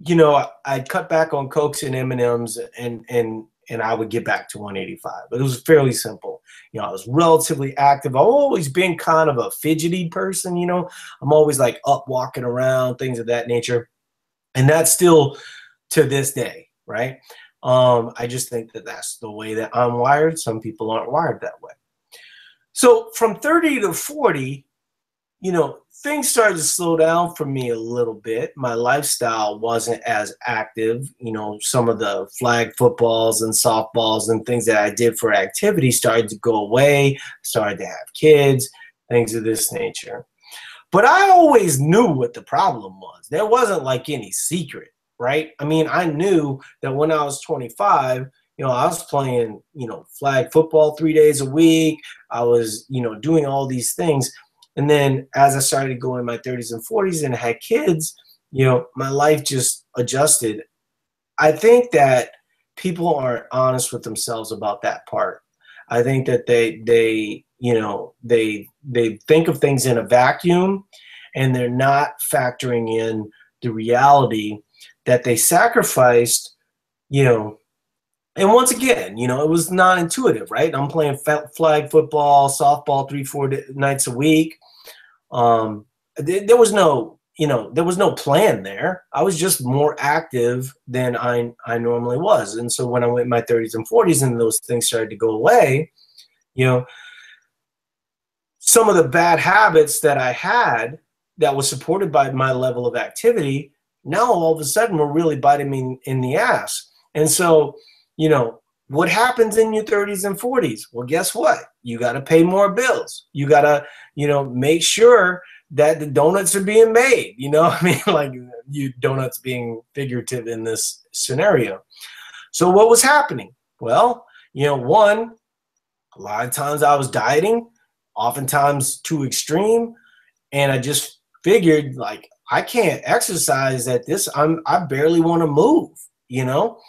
you know, I'd cut back on cokes and M and M's, and and and I would get back to 185. But it was fairly simple. You know, I was relatively active. I've always been kind of a fidgety person. You know, I'm always like up walking around, things of that nature, and that's still to this day, right? Um, I just think that that's the way that I'm wired. Some people aren't wired that way. So from 30 to 40, you know, things started to slow down for me a little bit. My lifestyle wasn't as active. You know, some of the flag footballs and softballs and things that I did for activity started to go away. Started to have kids, things of this nature. But I always knew what the problem was. There wasn't like any secret, right? I mean, I knew that when I was 25, you know, I was playing, you know, flag football three days a week. I was, you know, doing all these things and then as I started going in my 30s and 40s and had kids, you know, my life just adjusted. I think that people aren't honest with themselves about that part. I think that they they you know they they think of things in a vacuum and they're not factoring in the reality that they sacrificed, you know, and once again, you know, it was not intuitive, right? I'm playing flag football, softball three, four nights a week. Um, th- there was no, you know, there was no plan there. I was just more active than I I normally was, and so when I went my 30s and 40s, and those things started to go away, you know, some of the bad habits that I had that was supported by my level of activity now all of a sudden were really biting me in the ass. And so, you know, what happens in your 30s and 40s? Well, guess what? You got to pay more bills. You got to, you know, make sure that the donuts are being made. You know, (laughs) I mean, like you donuts being figurative in this scenario. So what was happening? Well, you know, one, a lot of times I was dieting, oftentimes too extreme, and I just figured like I can't exercise at this. I'm I barely want to move, you know.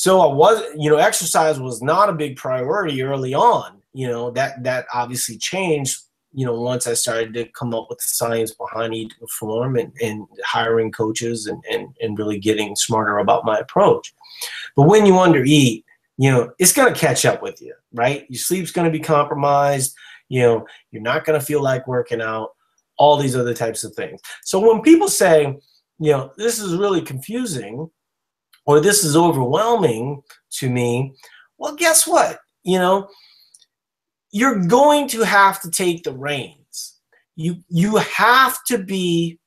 So I was, you know, exercise was not a big priority early on. You know that that obviously changed. You know, once I started to come up with the science behind Eat Perform and, and hiring coaches and, and and really getting smarter about my approach. But when you under eat, you know, it's gonna catch up with you, right? Your sleep's gonna be compromised. You know, you're not gonna feel like working out all these other types of things. So when people say, you know, this is really confusing or this is overwhelming to me, well, guess what? You know, you're going to have to take the reins. You you have to be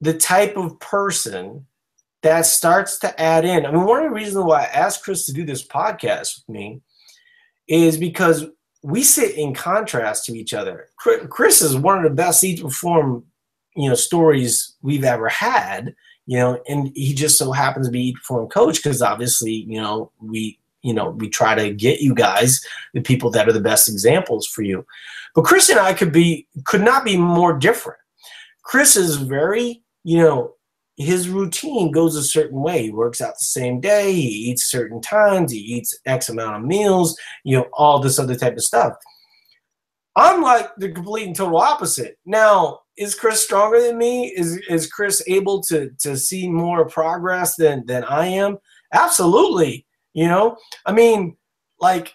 the type of person that starts to add in. I mean, one of the reasons why I asked Chris to do this podcast with me is because we sit in contrast to each other. Chris is one of the best to Perform, you know, stories we've ever had. You know, and he just so happens to be Perform coach because obviously, you know, we you know we try to get you guys the people that are the best examples for you. But Chris and I could be could not be more different. Chris is very, you know, his routine goes a certain way. He works out the same day, he eats certain times, he eats X amount of meals, you know, all this other type of stuff. I'm like the complete and total opposite. Now, is Chris stronger than me? Is is Chris able to to see more progress than than I am? Absolutely. You know, I mean, like,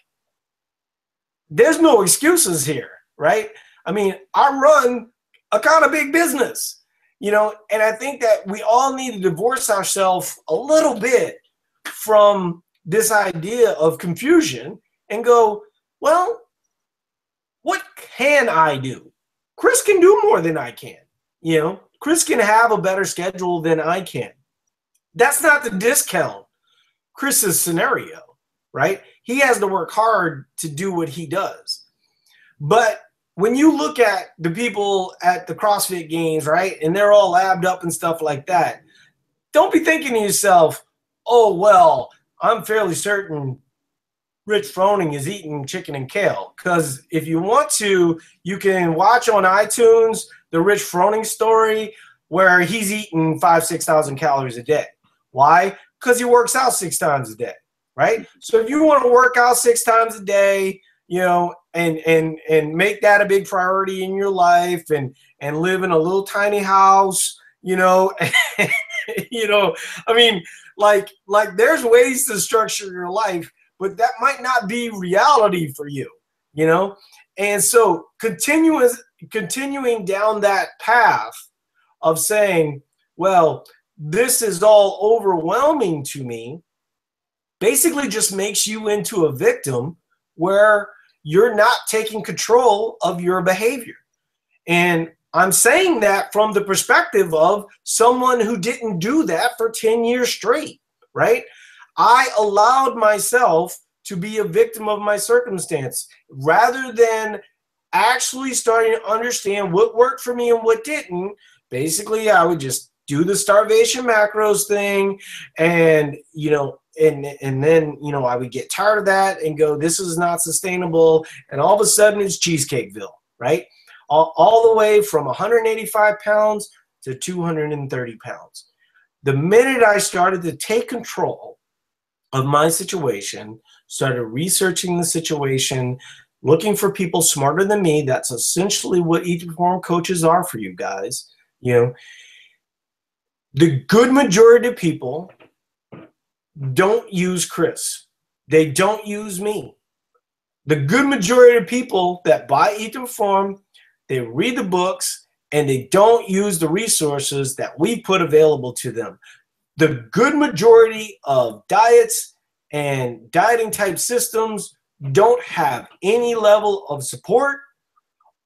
there's no excuses here, right? I mean, I run a kind of big business you know and i think that we all need to divorce ourselves a little bit from this idea of confusion and go well what can i do chris can do more than i can you know? Chris can have a better schedule than i can. That's not the discount chris's scenario right? He has to work hard to do what he does. But when you look at the people at the CrossFit games, right, and they're all labbed up and stuff like that, don't be thinking to yourself, oh, well, I'm fairly certain Rich Froning is eating chicken and kale. Because if you want to, you can watch on iTunes the Rich Froning story where he's eating five, 6,000 calories a day. Why? Because he works out six times a day, right? So if you want to work out six times a day, you know, and and and make that a big priority in your life and and live in a little tiny house, you know, (laughs) you know, I mean, like like there's ways to structure your life, but that might not be reality for you, you know? And so continuous continuing down that path of saying, well, this is all overwhelming to me, basically just makes you into a victim where you're not taking control of your behavior. And I'm saying that from the perspective of someone who didn't do that for 10 years straight, right? I allowed myself to be a victim of my circumstance rather than actually starting to understand what worked for me and what didn't. Basically, I would just do the starvation macros thing and, you know, and and then you know I would get tired of that and go, this is not sustainable, and all of a sudden it's Cheesecakeville, right? All, all the way from 185 pounds to 230 pounds. The minute I started to take control of my situation, started researching the situation, looking for people smarter than me. That's essentially what to Perform coaches are for you guys. You know, the good majority of people don't use Chris. They don't use me. The good majority of people that buy Eat to Perform, they read the books and they don't use the resources that we put available to them. The good majority of diets and dieting type systems don't have any level of support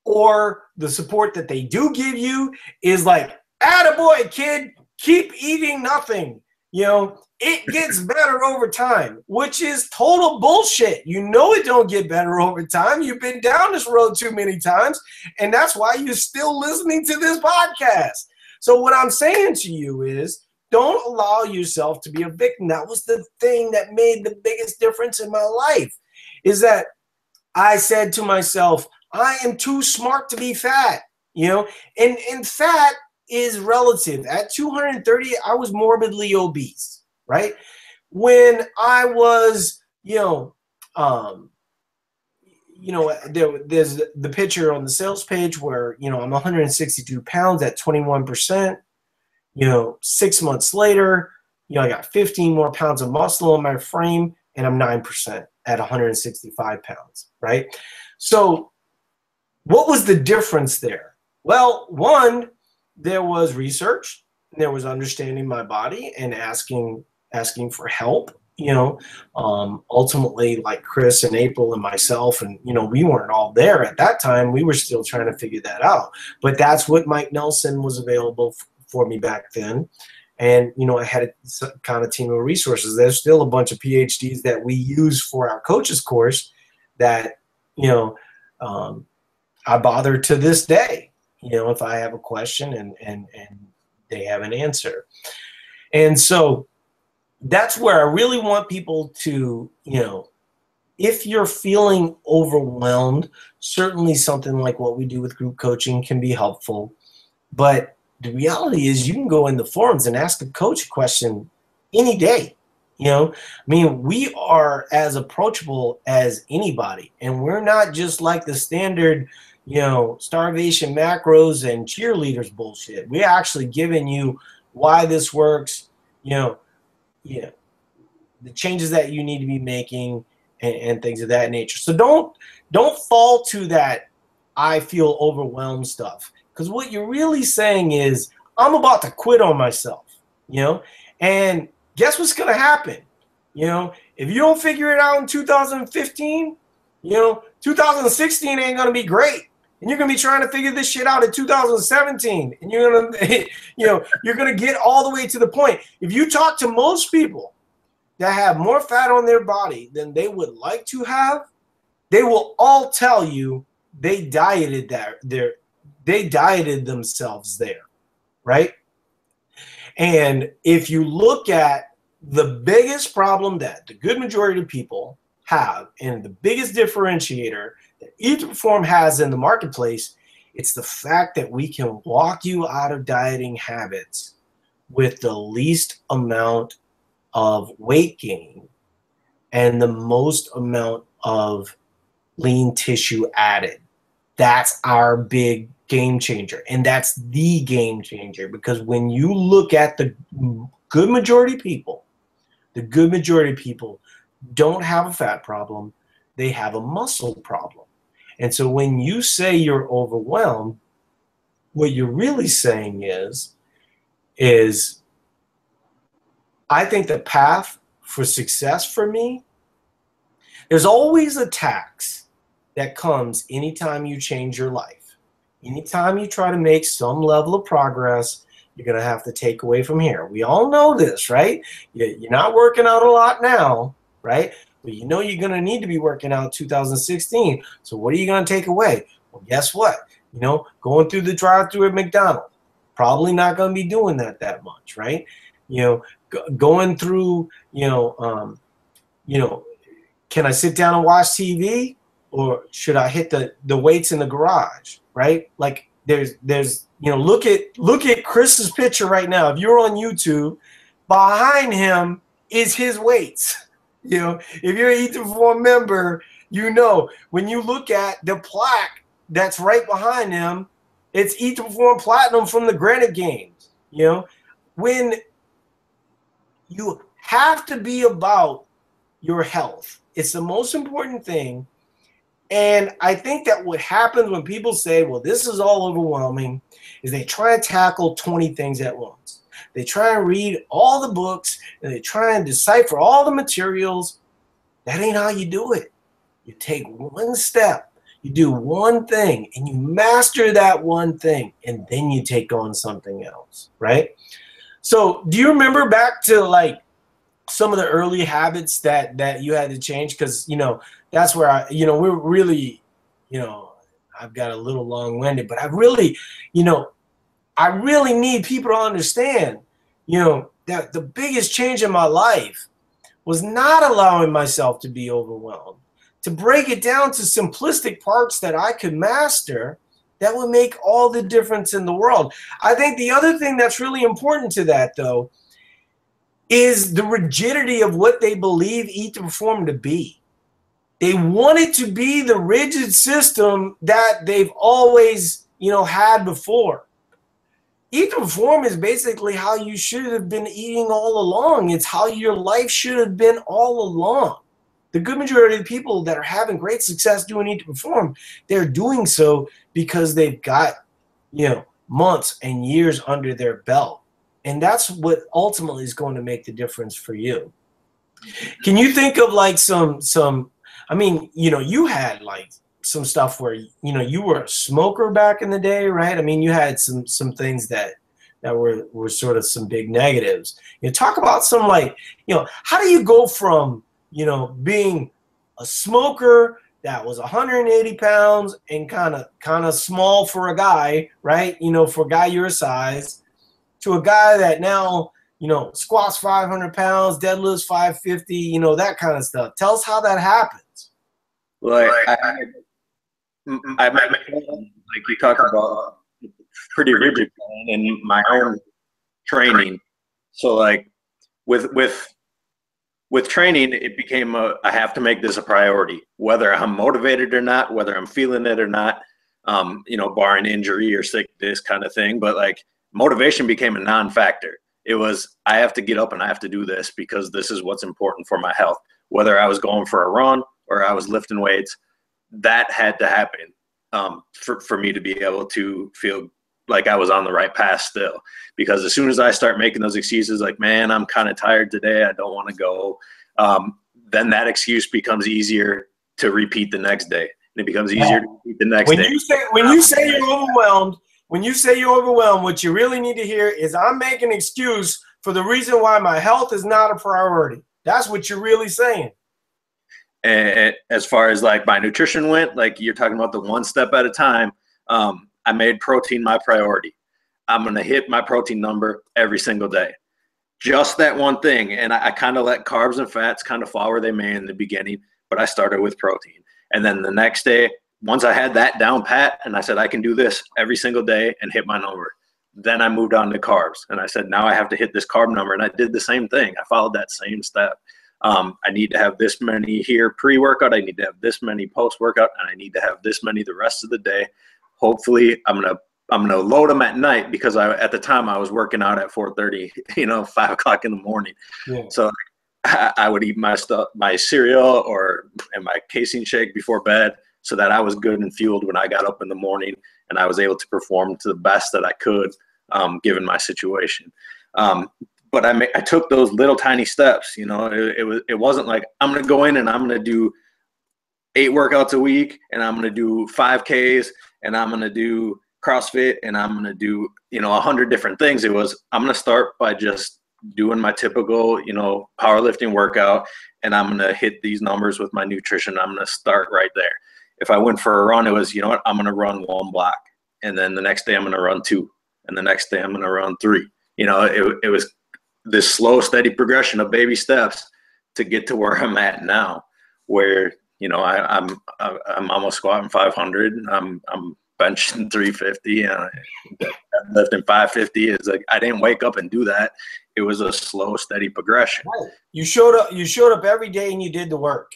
or the support that they do give you is like, attaboy, kid, keep eating nothing. You know, it gets (laughs) better over time, which is total bullshit. You know it don't get better over time. You've been down this road too many times, and that's why you're still listening to this podcast. So what I'm saying to you is don't allow yourself to be a victim. That was the thing that made the biggest difference in my life. Is that I said to myself, I am too smart to be fat, you know? And and fat is relative. At 230, I was morbidly obese, right? When I was, you know, um, you know, there, there's the picture on the sales page where, you know, I'm 162 pounds at 21%. You know, six months later, you know, I got 15 more pounds of muscle in my frame and I'm 9% at 165 pounds, right? So, what was the difference there? Well, one, there was research, there was understanding my body and asking asking for help. You know, um, ultimately, like Chris and April and myself, and you know, we weren't all there at that time. We were still trying to figure that out. But that's what Mike Nelson was available for me back then. And you know, I had a kind of team of resources. There's still a bunch of PhDs that we use for our coaches course that you know um, I bother to this day you know, if I have a question and and and they have an answer. And so that's where I really want people to, you know, if you're feeling overwhelmed, certainly something like what we do with group coaching can be helpful. But the reality is you can go in the forums and ask a coach a question any day. You know, I mean, we are as approachable as anybody, and we're not just like the standard you know, starvation macros and cheerleaders bullshit. We're actually giving you why this works, you know, you know, the changes that you need to be making and, and things of that nature. So don't don't fall to that I feel overwhelmed stuff. Because what you're really saying is, I'm about to quit on myself, you know? And guess what's gonna happen? You know, if you don't figure it out in 2015, you know, 2016 ain't gonna be great and you're going to be trying to figure this shit out in 2017 and you're going (laughs) to you know you're going to get all the way to the point if you talk to most people that have more fat on their body than they would like to have they will all tell you they dieted that there they dieted themselves there right and if you look at the biggest problem that the good majority of people have and the biggest differentiator that Eat to Perform has in the marketplace, it's the fact that we can walk you out of dieting habits with the least amount of weight gain and the most amount of lean tissue added. That's our big game changer. And that's the game changer because when you look at the good majority of people, the good majority of people don't have a fat problem, they have a muscle problem. And so when you say you're overwhelmed, what you're really saying is, is I think the path for success for me, there's always a tax that comes anytime you change your life. Anytime you try to make some level of progress, you're going to have to take away from here. We all know this, right? You're not working out a lot now, right? but you know you're going to need to be working out 2016. So what are you going to take away? Well, guess what? You know, going through the drive-through at McDonald's, probably not going to be doing that that much, right? You know, going through, you know, um, you know, can I sit down and watch TV, or should I hit the the weights in the garage, right? Like there's there's you know look at look at Chris's picture right now. If you're on YouTube, behind him is his weights you know, if you're an Eat to Perform member, you know when you look at the plaque that's right behind him, it's Eat to Perform Platinum from the Granite Games. You know, when you have to be about your health, it's the most important thing. And I think that what happens when people say, well, this is all overwhelming, is they try to tackle 20 things at once. They try and read all the books and they try and decipher all the materials. That ain't how you do it. You take one step. You do one thing and you master that one thing, and then you take on something else, right? So, do you remember back to like some of the early habits that that you had to change? Because you know that's where I, you know, we're really, you know, I've got a little long-winded, but I really, you know, I really need people to understand, you know, that the biggest change in my life was not allowing myself to be overwhelmed to break it down to simplistic parts that I could master that would make all the difference in the world. I think the other thing that's really important to that, though, is the rigidity of what they believe to Perform to be. They want it to be the rigid system that they've always, you know, had before. Eat to Perform is basically how you should have been eating all along. It's how your life should have been all along the good majority of people that are having great success doing Eat to Perform, they're doing so because they've got, you know, months and years under their belt. And that's what ultimately is going to make the difference for you. Can you think of like some some I mean, you know, you had like some stuff where you know you were a smoker back in the day, right? I mean, you had some some things that that were were sort of some big negatives. You know, talk about some like, you know, how do you go from you know, being a smoker that was 180 pounds and kind of kind of small for a guy, right? You know, for a guy your size, to a guy that now you know squats 500 pounds, deadlifts 550, you know that kind of stuff. Tell us how that happens. Well, I, I, like we talked about pretty rigid in my own training. So like with with with training, it became a, I have to make this a priority, whether I'm motivated or not, whether I'm feeling it or not, um, you know, barring injury or sickness kind of thing. But like motivation became a non factor. It was, I have to get up and I have to do this because this is what's important for my health. Whether I was going for a run or I was lifting weights, that had to happen um, for, for me to be able to feel like I was on the right path still. Because as soon as I start making those excuses, like, man, I'm kind of tired today, I don't want to go, um, then that excuse becomes easier to repeat the next day. And it becomes easier to repeat the next when day. You say, when you say you're overwhelmed, when you say you're overwhelmed, what you really need to hear is I'm making an excuse for the reason why my health is not a priority. That's what you're really saying. And as far as like my nutrition went, like you're talking about the one step at a time. Um, I made protein my priority. I'm going to hit my protein number every single day. Just that one thing. And I, I kind of let carbs and fats kind of fall where they may in the beginning, but I started with protein. And then the next day, once I had that down pat and I said, I can do this every single day and hit my number, then I moved on to carbs. And I said, now I have to hit this carb number. And I did the same thing. I followed that same step. Um, I need to have this many here pre workout. I need to have this many post workout. And I need to have this many the rest of the day hopefully I'm gonna I'm gonna load them at night because I at the time I was working out at 4:30, (laughs) you know, five o'clock in the morning. Yeah. So I, I, would eat my stuff, my cereal or and my casein shake before bed, so that I was good and fueled when I got up in the morning, and I was able to perform to the best that I could, um, given my situation. Um, but I, I took those little tiny steps. You know, it, it was it wasn't like I'm gonna go in and I'm gonna do eight workouts a week and I'm gonna do five Ks and I'm to do CrossFit and I'm to do, you know, a hundred different things. It was, I'm to start by just doing my typical, you know, powerlifting workout and I'm to hit these numbers with my nutrition. I'm to start right there. If I went for a run, it was, you know what, I'm to run one block. And then the next day I'm to run two. And the next day I'm to run three. You know, it, it was this slow, steady progression of baby steps to get to where I'm at now, where you know, I, am I'm, I'm almost squatting 500. I'm I'm benching (laughs) 350 and lifting 550. Is like I didn't wake up and do that. It was a slow, steady progression. Right. You showed up. You showed up every day and you did the work.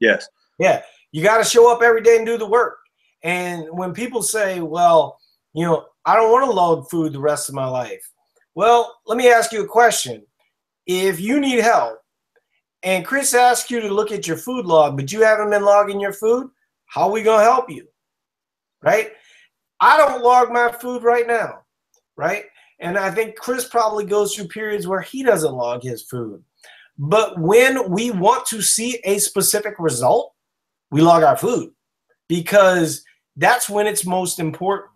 Yes. Yeah. You got to show up every day and do the work. And when people say, "Well, you know, I don't want to load food the rest of my life," well, let me ask you a question. If you need help and Chris asked you to look at your food log, but you haven't been logging your food, how are we going to help you? Right? I don't log my food right now, right? And I think Chris probably goes through periods where he doesn't log his food. But when we want to see a specific result, we log our food. because that's when it's most important.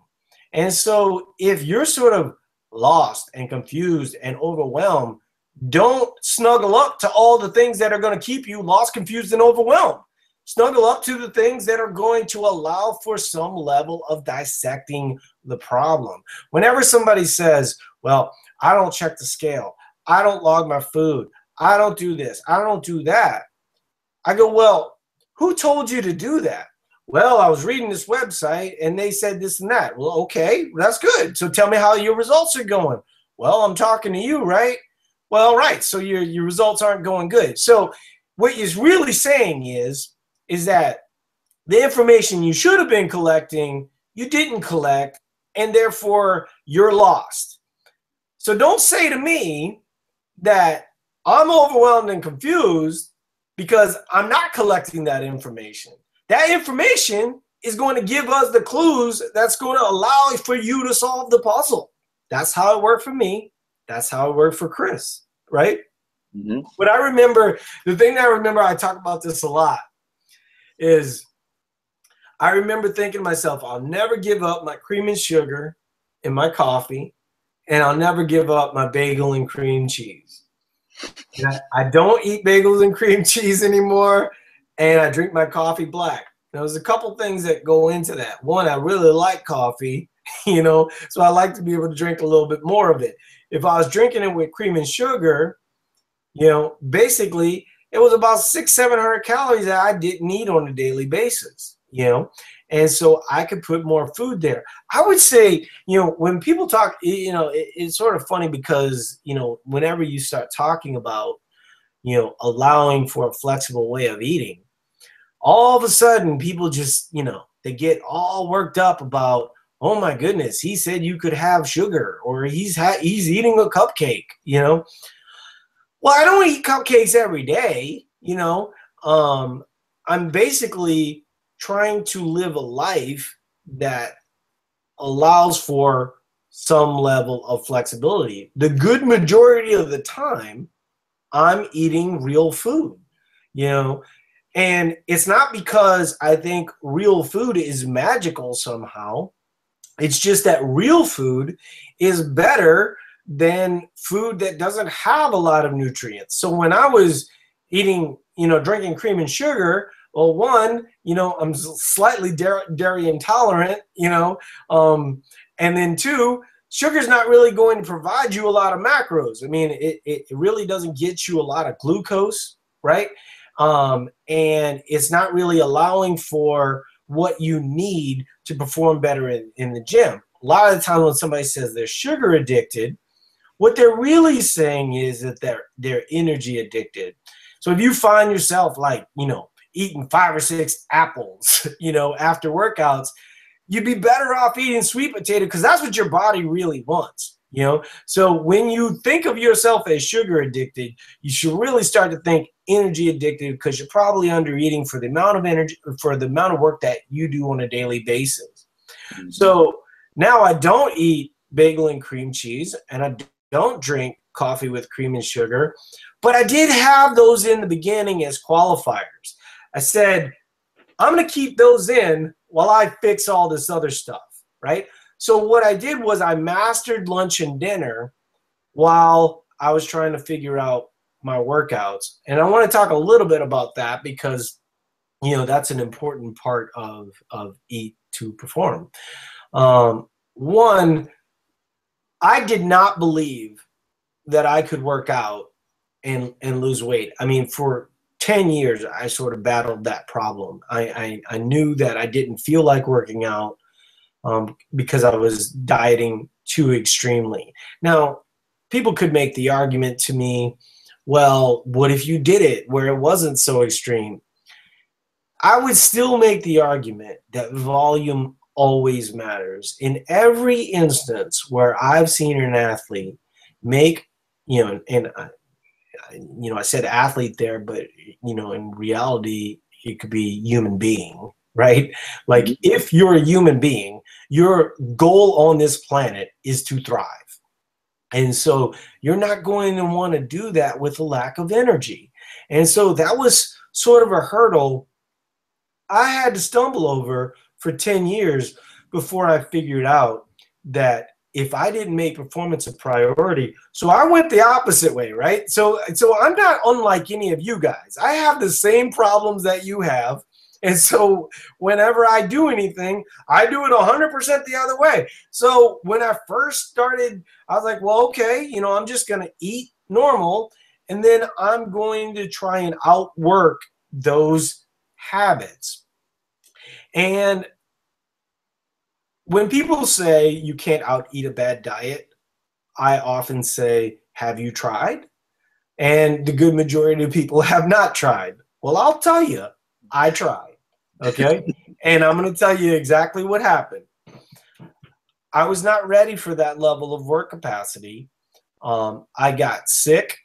And so if you're sort of lost and confused and overwhelmed, don't snuggle up to all the things that are going to keep you lost, confused, and overwhelmed. Snuggle up to the things that are going to allow for some level of dissecting the problem. Whenever somebody says, Well, I don't check the scale, I don't log my food, I don't do this, I don't do that, I go, Well, who told you to do that? Well, I was reading this website and they said this and that. Well, okay, that's good. So tell me how your results are going. Well, I'm talking to you, right? Well, right. So your your results aren't going good. So what he's really saying is is that the information you should have been collecting, you didn't collect, and therefore you're lost. So don't say to me that I'm overwhelmed and confused because I'm not collecting that information. That information is going to give us the clues that's going to allow for you to solve the puzzle. That's how it worked for me. That's how it worked for Chris, right? Mm-hmm. But I remember the thing that I remember, I talk about this a lot, is I remember thinking to myself, I'll never give up my cream and sugar in my coffee, and I'll never give up my bagel and cream cheese. I, I don't eat bagels and cream (laughs) cheese anymore, and I drink my coffee black. There's a couple things that go into that. One, I really like coffee, (laughs) you know, so I like to be able to drink a little bit more of it if I was drinking it with cream and sugar, you know, basically it was about six, seven hundred calories that I didn't eat on a daily basis, you know, and so I could put more food there. I would say, you know, when people talk, you know, it, it's sort of funny because, you know, whenever you start talking about, you know, allowing for a flexible way of eating, all of a sudden people just, you know, they get all worked up about, oh my goodness, he said you could have sugar or he's ha- he's eating a cupcake, you know. Well, I don't eat cupcakes every day, you know. Um, I'm basically trying to live a life that allows for some level of flexibility. The good majority of the time, I'm eating real food, you know. And it's not because I think real food is magical somehow it's just that real food is better than food that doesn't have a lot of nutrients. So when I was eating, you know, drinking cream and sugar, well, one, you know, I'm slightly dairy intolerant, you know, um, and then two, sugar's not really going to provide you a lot of macros. I mean, it, it really doesn't get you a lot of glucose, right? Um, and it's not really allowing for what you need to perform better in, in the gym. A lot of the time when somebody says they're sugar addicted, what they're really saying is that they're they're energy addicted. So if you find yourself like, you know, eating five or six apples, (laughs) you know, after workouts, you'd be better off eating sweet potato because that's what your body really wants you know so when you think of yourself as sugar addicted you should really start to think energy addicted because you're probably under eating for the amount of energy for the amount of work that you do on a daily basis. Mm-hmm. so now i don't eat bagel and cream cheese and i don't drink coffee with cream and sugar but i did have those in the beginning as qualifiers. I said i'm going to keep those in while i fix all this other stuff right? So what I did was I mastered lunch and dinner while I was trying to figure out my workouts. And I want to talk a little bit about that because you know that's an important part of of eat to perform. Um, one, I did not believe that I could work out and and lose weight. I mean, for 10 years I sort of battled that problem. I, I, I knew that I didn't feel like working out um, because I was dieting too extremely. Now, people could make the argument to me, well, what if you did it where it wasn't so extreme? I would still make the argument that volume always matters. In every instance where I've seen an athlete make, you know, and I, you know, I said athlete there, but you know, in reality, it could be human being right? Like mm-hmm. if you're a human being, your goal on this planet is to thrive. And so you're not going to want to do that with a lack of energy. And so that was sort of a hurdle I had to stumble over for 10 years before I figured out that if I didn't make performance a priority, so I went the opposite way, right? So so I'm not unlike any of you guys. I have the same problems that you have. And so whenever I do anything, I do it 100% the other way. So when I first started, I was like, well, okay, you know, I'm just going to eat normal and then I'm going to try and outwork those habits. And when people say you can't out eat a bad diet, I often say, Have you tried? And the good majority of people (laughs) have not tried. Well, I'll tell you, I tried. Okay. and I'm going to tell you exactly what happened. I was not ready for that level of work capacity. Um, I got sick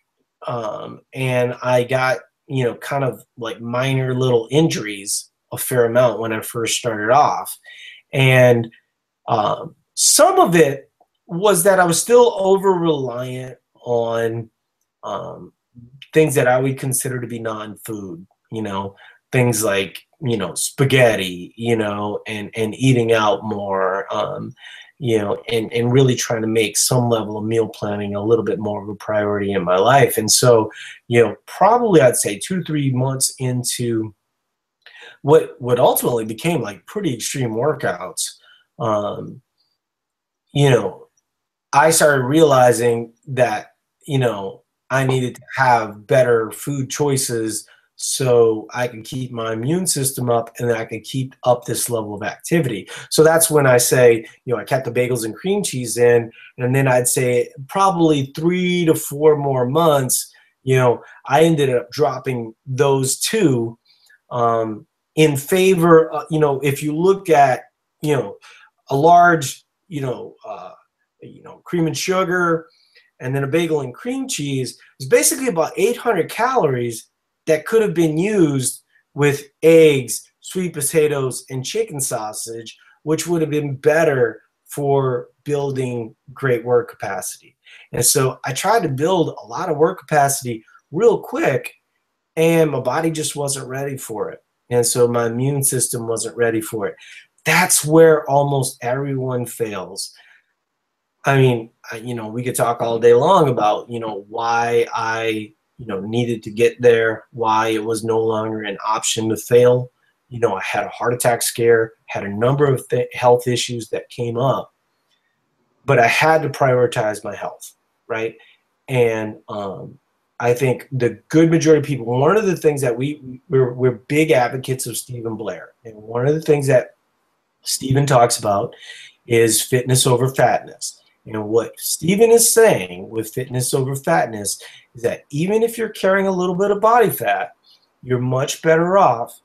um, and I got, you know, kind of like minor little injuries a fair amount when I first started off. And um, some of it was that I was still over reliant on um, things that I would consider to be non food, you know, things like, you know, spaghetti, you know, and, and eating out more, um, you know, and, and really trying to make some level of meal planning a little bit more of a priority in my life. And so, you know, probably I'd say two, three months into what, what ultimately became like pretty extreme workouts, um, you know, I started realizing that, you know, I needed to have better food choices so I can keep my immune system up and I can keep up this level of activity. So that's when I say, you know, I kept the bagels and cream cheese in, and then I'd say probably three to four more months, you know, I ended up dropping those two um, in favor, uh, you know, if you look at, you know, a large, you know, uh, you know, cream and sugar, and then a bagel and cream cheese is basically about 800 calories that could have been used with eggs, sweet potatoes, and chicken sausage, which would have been better for building great work capacity. And so I tried to build a lot of work capacity real quick, and my body just wasn't ready for it. And so my immune system wasn't ready for it. That's where almost everyone fails. I mean, you know, we could talk all day long about, you know, why I, you know, needed to get there, why it was no longer an option to fail. You know, I had a heart attack scare, had a number of th- health issues that came up, but I had to prioritize my health, right? And um, I think the good majority of people, one of the things that we, we're, we're big advocates of Steven Blair. And one of the things that Steven talks about is fitness over fatness. And what Steven is saying with fitness over fatness is that even if you're carrying a little bit of body fat, you're much better off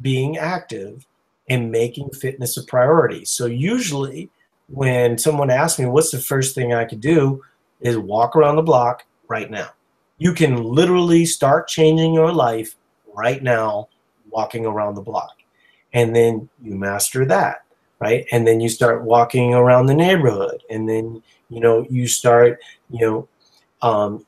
being active and making fitness a priority. So usually when someone asks me what's the first thing I could do is walk around the block right now. You can literally start changing your life right now walking around the block. And then you master that right? And then you start walking around the neighborhood, and then you know you start you know um,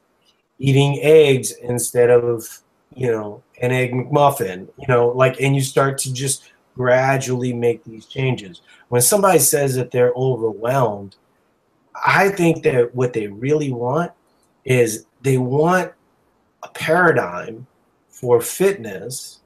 eating eggs instead of you know an egg McMuffin, you know, like, and you start to just gradually make these changes. When somebody says that they're overwhelmed, I think that what they really want is they want a paradigm for fitness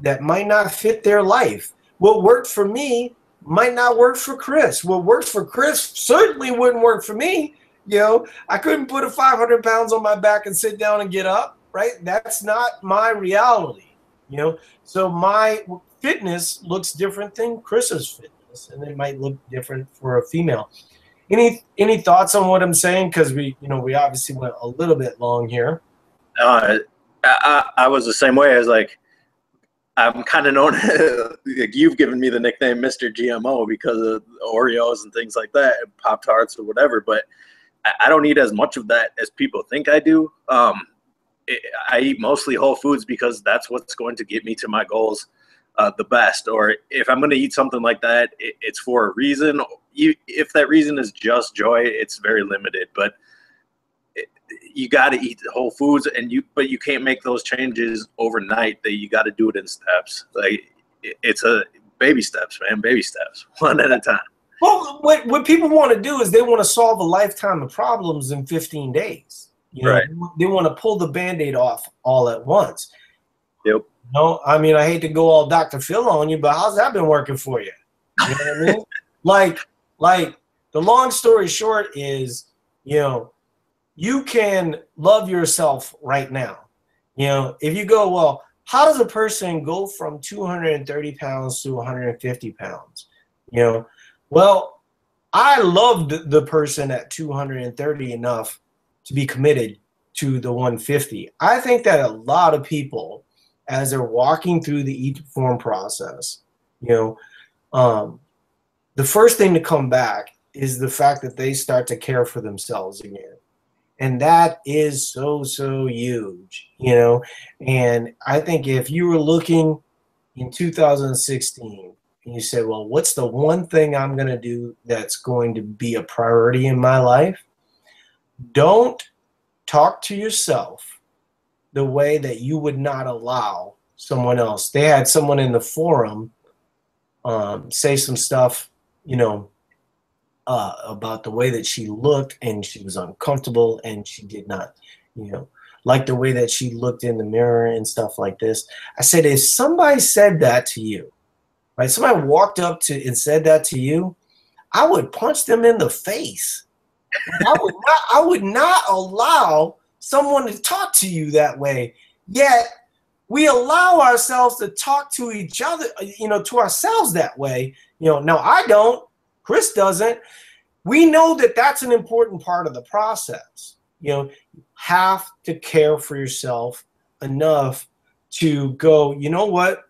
that might not fit their life. What worked for me might not work for Chris. What works for Chris certainly wouldn't work for me. You know, I couldn't put a 500 pounds on my back and sit down and get up, right? That's not my reality, you know. So my fitness looks different than Chris's fitness, and it might look different for a female. Any any thoughts on what I'm saying? Because we, you know, we obviously went a little bit long here. Uh, I, I was the same way. I was like, I'm kind of known. (laughs) like you've given me the nickname Mr. GMO because of Oreos and things like that, Pop Tarts or whatever. But I, don't eat as much of that as people think I do. Um, it, I eat mostly whole foods because that's what's going to get me to my goals uh, the best. Or if I'm going to eat something like that, it, it's for a reason. You, if that reason is just joy, it's very limited. But you got to eat whole foods and you but you can't make those changes overnight that you got to do it in steps like it's a baby steps, man, baby steps, (laughs) one at a time. Well, what what people want to do is they want to solve a lifetime of problems in 15 days. You know, right. They want to pull the band-aid off all at once. Yep. No, I mean I hate to go all Dr. Phil on you, but how's that been working for you? You know what I mean? (laughs) Like, like the long story short is, you know, you can love yourself right now. You know, if you go, well, how does a person go from 230 pounds to 150 pounds? You know, well, I loved the person at 230 enough to be committed to the 150. I think that a lot of people, as they're walking through the eat form process, you know, um, the first thing to come back is the fact that they start to care for themselves again. And that is so, so huge, you know. And I think if you were looking in 2016 and you say, well, what's the one thing I'm going to do that's going to be a priority in my life? Don't talk to yourself the way that you would not allow someone else. They had someone in the forum um, say some stuff, you know, uh, about the way that she looked and she was uncomfortable and she did not, you know, like the way that she looked in the mirror and stuff like this. I said, if somebody said that to you, right? Somebody walked up to and said that to you, I would punch them in the face. I would (laughs) not I would not allow someone to talk to you that way. Yet we allow ourselves to talk to each other, you know, to ourselves that way. You know, now I don't, Chris doesn't. We know that that's an important part of the process. You know, you have to care for yourself enough to go, you know what?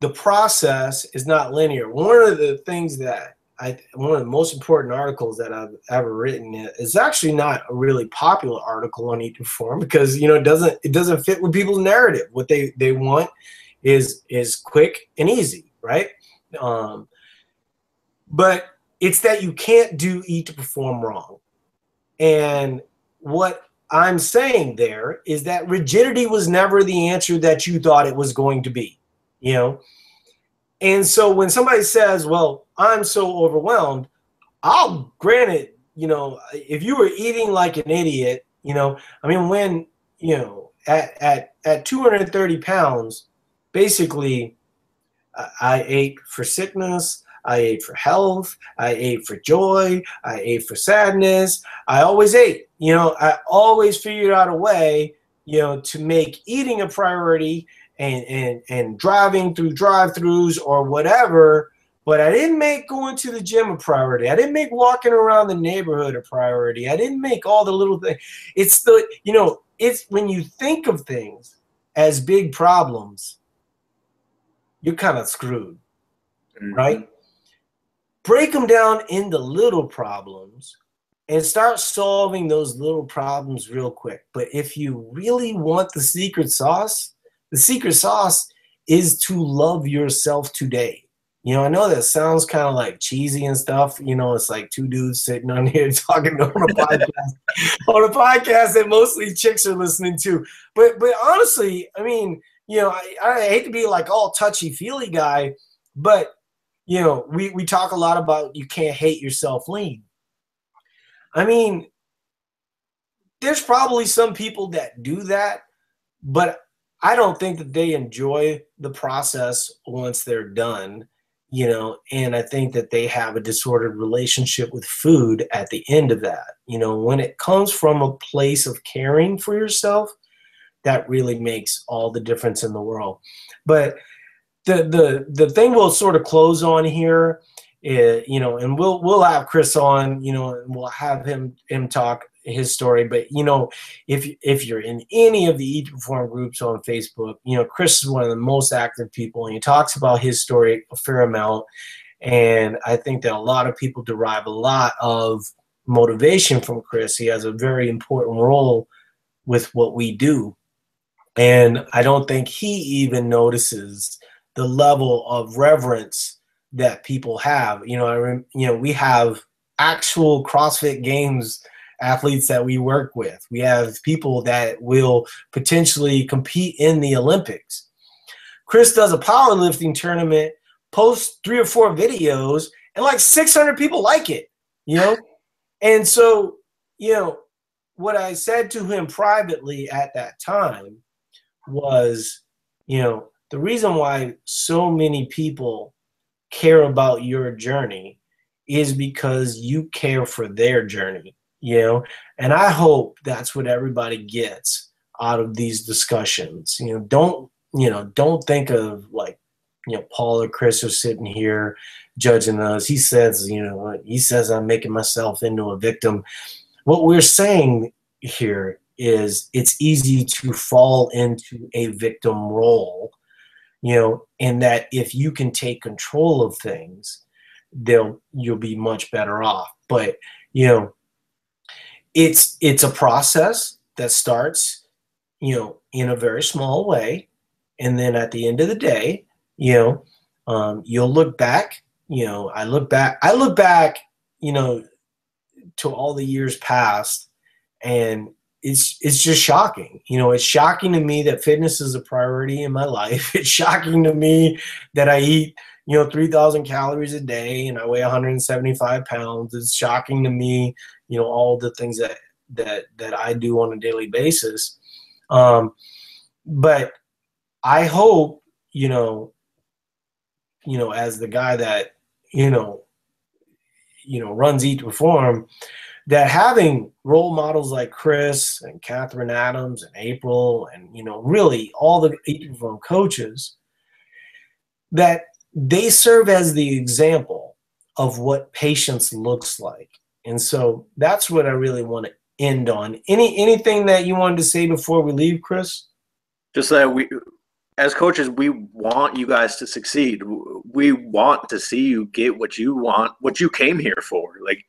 The process is not linear. One of the things that I one of the most important articles that I've ever written is actually not a really popular article on Eat to Perform because you know it doesn't it doesn't fit with people's narrative. What they they want is is quick and easy, right? Um, but it's that you can't do Eat to Perform wrong, and what I'm saying there is that rigidity was never the answer that you thought it was going to be you know and so when somebody says well i'm so overwhelmed i'll grant it you know if you were eating like an idiot you know i mean when you know at at at 230 pounds basically i ate for sickness I ate for health. I ate for joy. I ate for sadness. I always ate. You know, I always figured out a way, you know, to make eating a priority and and and driving through drive-throughs or whatever but i didn't make going to the gym a priority. I didn't make walking around the neighborhood a priority. I didn't make all the little things. It's the you know it's when you think of things as big problems you're kind of screwed mm-hmm. right? Break them down into little problems and start solving those little problems real quick. But if you really want the secret sauce the secret sauce is to love yourself today. You know, I know that sounds kind of like cheesy and stuff. You know, it's like two dudes sitting on here (laughs) talking on a podcast, (laughs) on a podcast that mostly chicks are listening to. But but honestly, I mean, you know, I, I hate to be like all touchy feely guy, but you know, we we talk a lot about you can't hate yourself lean. I mean, there's probably some people that do that, but I don't think that they enjoy the process once they're done, you know, and I think that they have a disordered relationship with food at the end of that. You know, when it comes from a place of caring for yourself, that really makes all the difference in the world. But the the the thing we'll sort of close on here is, you know, and we'll we'll have Chris on, you know, and we'll have him him talk his story. But you know, if if you're in any of the Eat to Perform groups on Facebook, you know Chris is one of the most active people, and he talks about his story a fair amount. And I think that a lot of people derive a lot of motivation from Chris. He has a very important role with what we do. And I don't think he even notices the level of reverence that people have. You know, I you know, we have actual CrossFit games athletes that we work with. We have people that will potentially compete in the Olympics. Chris does a powerlifting tournament, posts three or four videos, and like 600 people like it, you know? (laughs) And so, you know, what I said to him privately at that time was, you know, the reason why so many people care about your journey is because you care for their journey, you know? And I hope that's what everybody gets out of these discussions. You know, don't, you know, don't think of like, you know, Paul or Chris are sitting here judging us. He says, you know, he says I'm making myself into a victim. What we're saying here is it's easy to fall into a victim role you know and that if you can take control of things they'll you'll be much better off but you know it's it's a process that starts you know in a very small way and then at the end of the day you know um, you'll look back you know i look back i look back you know to all the years past and it's it's just shocking. You know, it's shocking to me that fitness is a priority in my (laughs) life. It's shocking to me that I eat, you know, 3,000 calories a day and I weigh 175 pounds. It's shocking to me, you know, all the things that that that I do on a daily basis. Um, but I hope, you know, you know, as the guy that, you know, you know, runs Eat to Perform, that having role models like Chris and Catherine Adams and April and you know really all the from coaches that they serve as the example of what patience looks like. And so that's what I really want to end on. Any anything that you wanted to say before we leave, Chris? Just that we as coaches, we want you guys to succeed. We want to see you get what you want, what you came here for. Like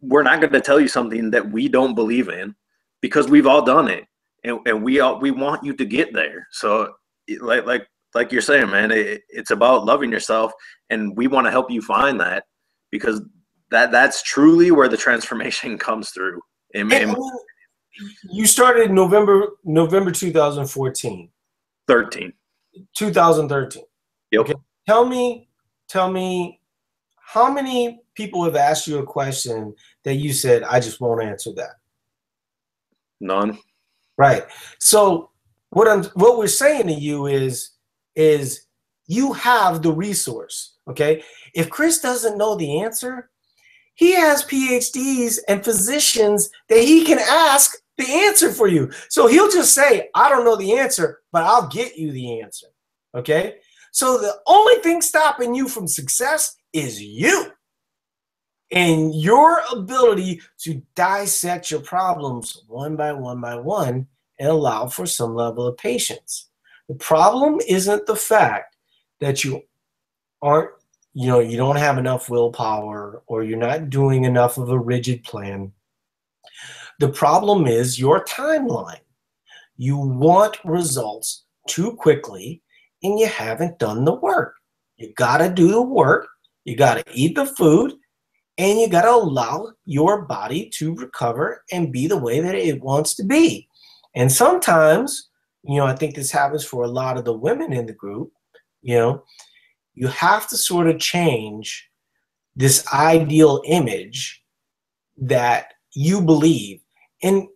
we're not going to tell you something that we don't believe in because we've all done it and, and we all we want you to get there so like like like you're saying man it, it's about loving yourself and we want to help you find that because that that's truly where the transformation (laughs) comes through and, and you started november november 2014 13 2013 yep. okay tell me tell me how many people have asked you a question that you said, I just won't answer that? None. Right. So what I'm what we're saying to you is is you have the resource. Okay. If Chris doesn't know the answer, he has PhDs and physicians that he can ask the answer for you. So he'll just say, I don't know the answer, but I'll get you the answer. Okay. So the only thing stopping you from success is you and your ability to dissect your problems one by one by one and allow for some level of patience. The problem isn't the fact that you aren't, you know, you don't have enough willpower or you're not doing enough of a rigid plan. The problem is your timeline. You want results too quickly and you haven't done the work. You got to do the work. You got to eat the food and you got to allow your body to recover and be the way that it wants to be. And sometimes, you know, I think this happens for a lot of the women in the group, you know, you have to sort of change this ideal image that you believe. And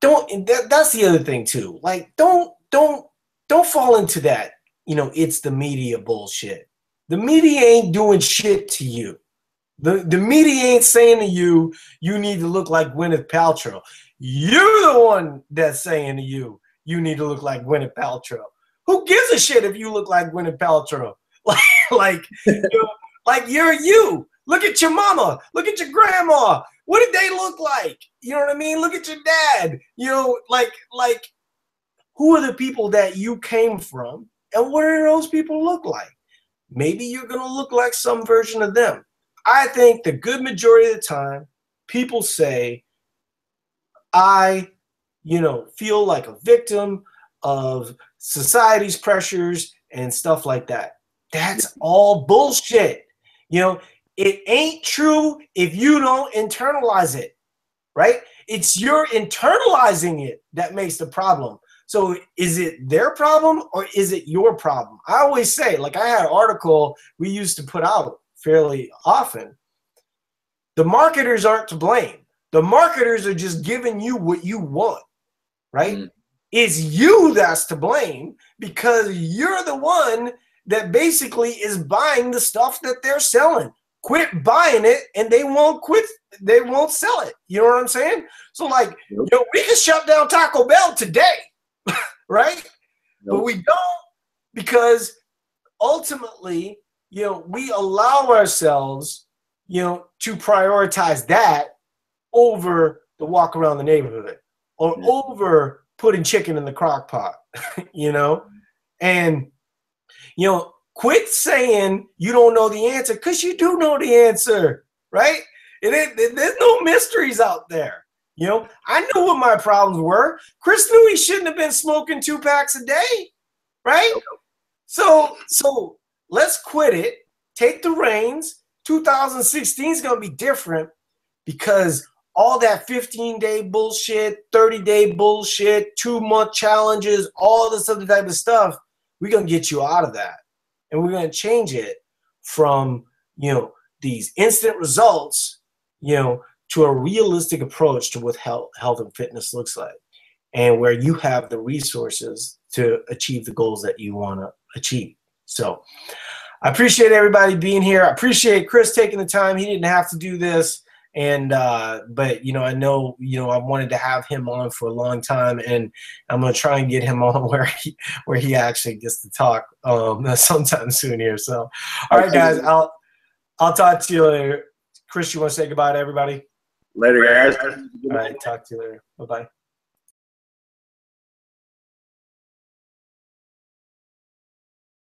don't that, that's the other thing too. Like don't don't don't fall into that, you know, it's the media bullshit. The media ain't doing shit to you. The, the media ain't saying to you, you need to look like Gwyneth Paltrow. You're the one that's saying to you, you need to look like Gwyneth Paltrow. Who gives a shit if you look like Gwyneth Paltrow? (laughs) Like, like, you know, like you're you. Look at your mama. Look at your grandma. What did they look like? You know what I mean? Look at your dad. You know, like, like, who are the people that you came from, and what do those people look like? Maybe you're gonna look like some version of them. I think the good majority of the time, people say, I, you know, feel like a victim of society's pressures and stuff like that. That's all bullshit. You know, it ain't true if you don't internalize it, right? It's your internalizing it that makes the problem. So is it their problem or is it your problem? I always say, like I had an article we used to put out fairly often. The marketers aren't to blame. The marketers are just giving you what you want, right? Mm. It's you that's to blame because you're the one that basically is buying the stuff that they're selling. Quit buying it and they won't quit, they won't sell it. You know what I'm saying? So, like, yep. you know, we can shut down Taco Bell today, (laughs) right? Yep. But we don't because ultimately, you know, we allow ourselves, you know, to prioritize that over the walk around the neighborhood or mm-hmm. over putting chicken in the crock pot, (laughs) you know? And, you know, quit saying you don't know the answer because you do know the answer, right? It, it, there's no mysteries out there. You know, I knew what my problems were. Chris knew he shouldn't have been smoking two packs a day, right? So, so let's quit it. Take the reins. 2016 is going to be different because all that 15 day bullshit, 30 day bullshit, two month challenges, all this other type of stuff, we're going to get you out of that. And we're going to change it from, you know, these instant results, you know, to a realistic approach to what health, health and fitness looks like and where you have the resources to achieve the goals that you want to achieve. So I appreciate everybody being here. I appreciate Chris taking the time. He didn't have to do this and uh, but you know i know you know i wanted to have him on for a long time and i'm going to try and get him (laughs) on where he where he actually gets to talk um, (laughs) sometime soon here. So all right guys i'll i'll talk to you later. Chris you want to say goodbye to everybody? Later guys. All right talk to you later. Bye-bye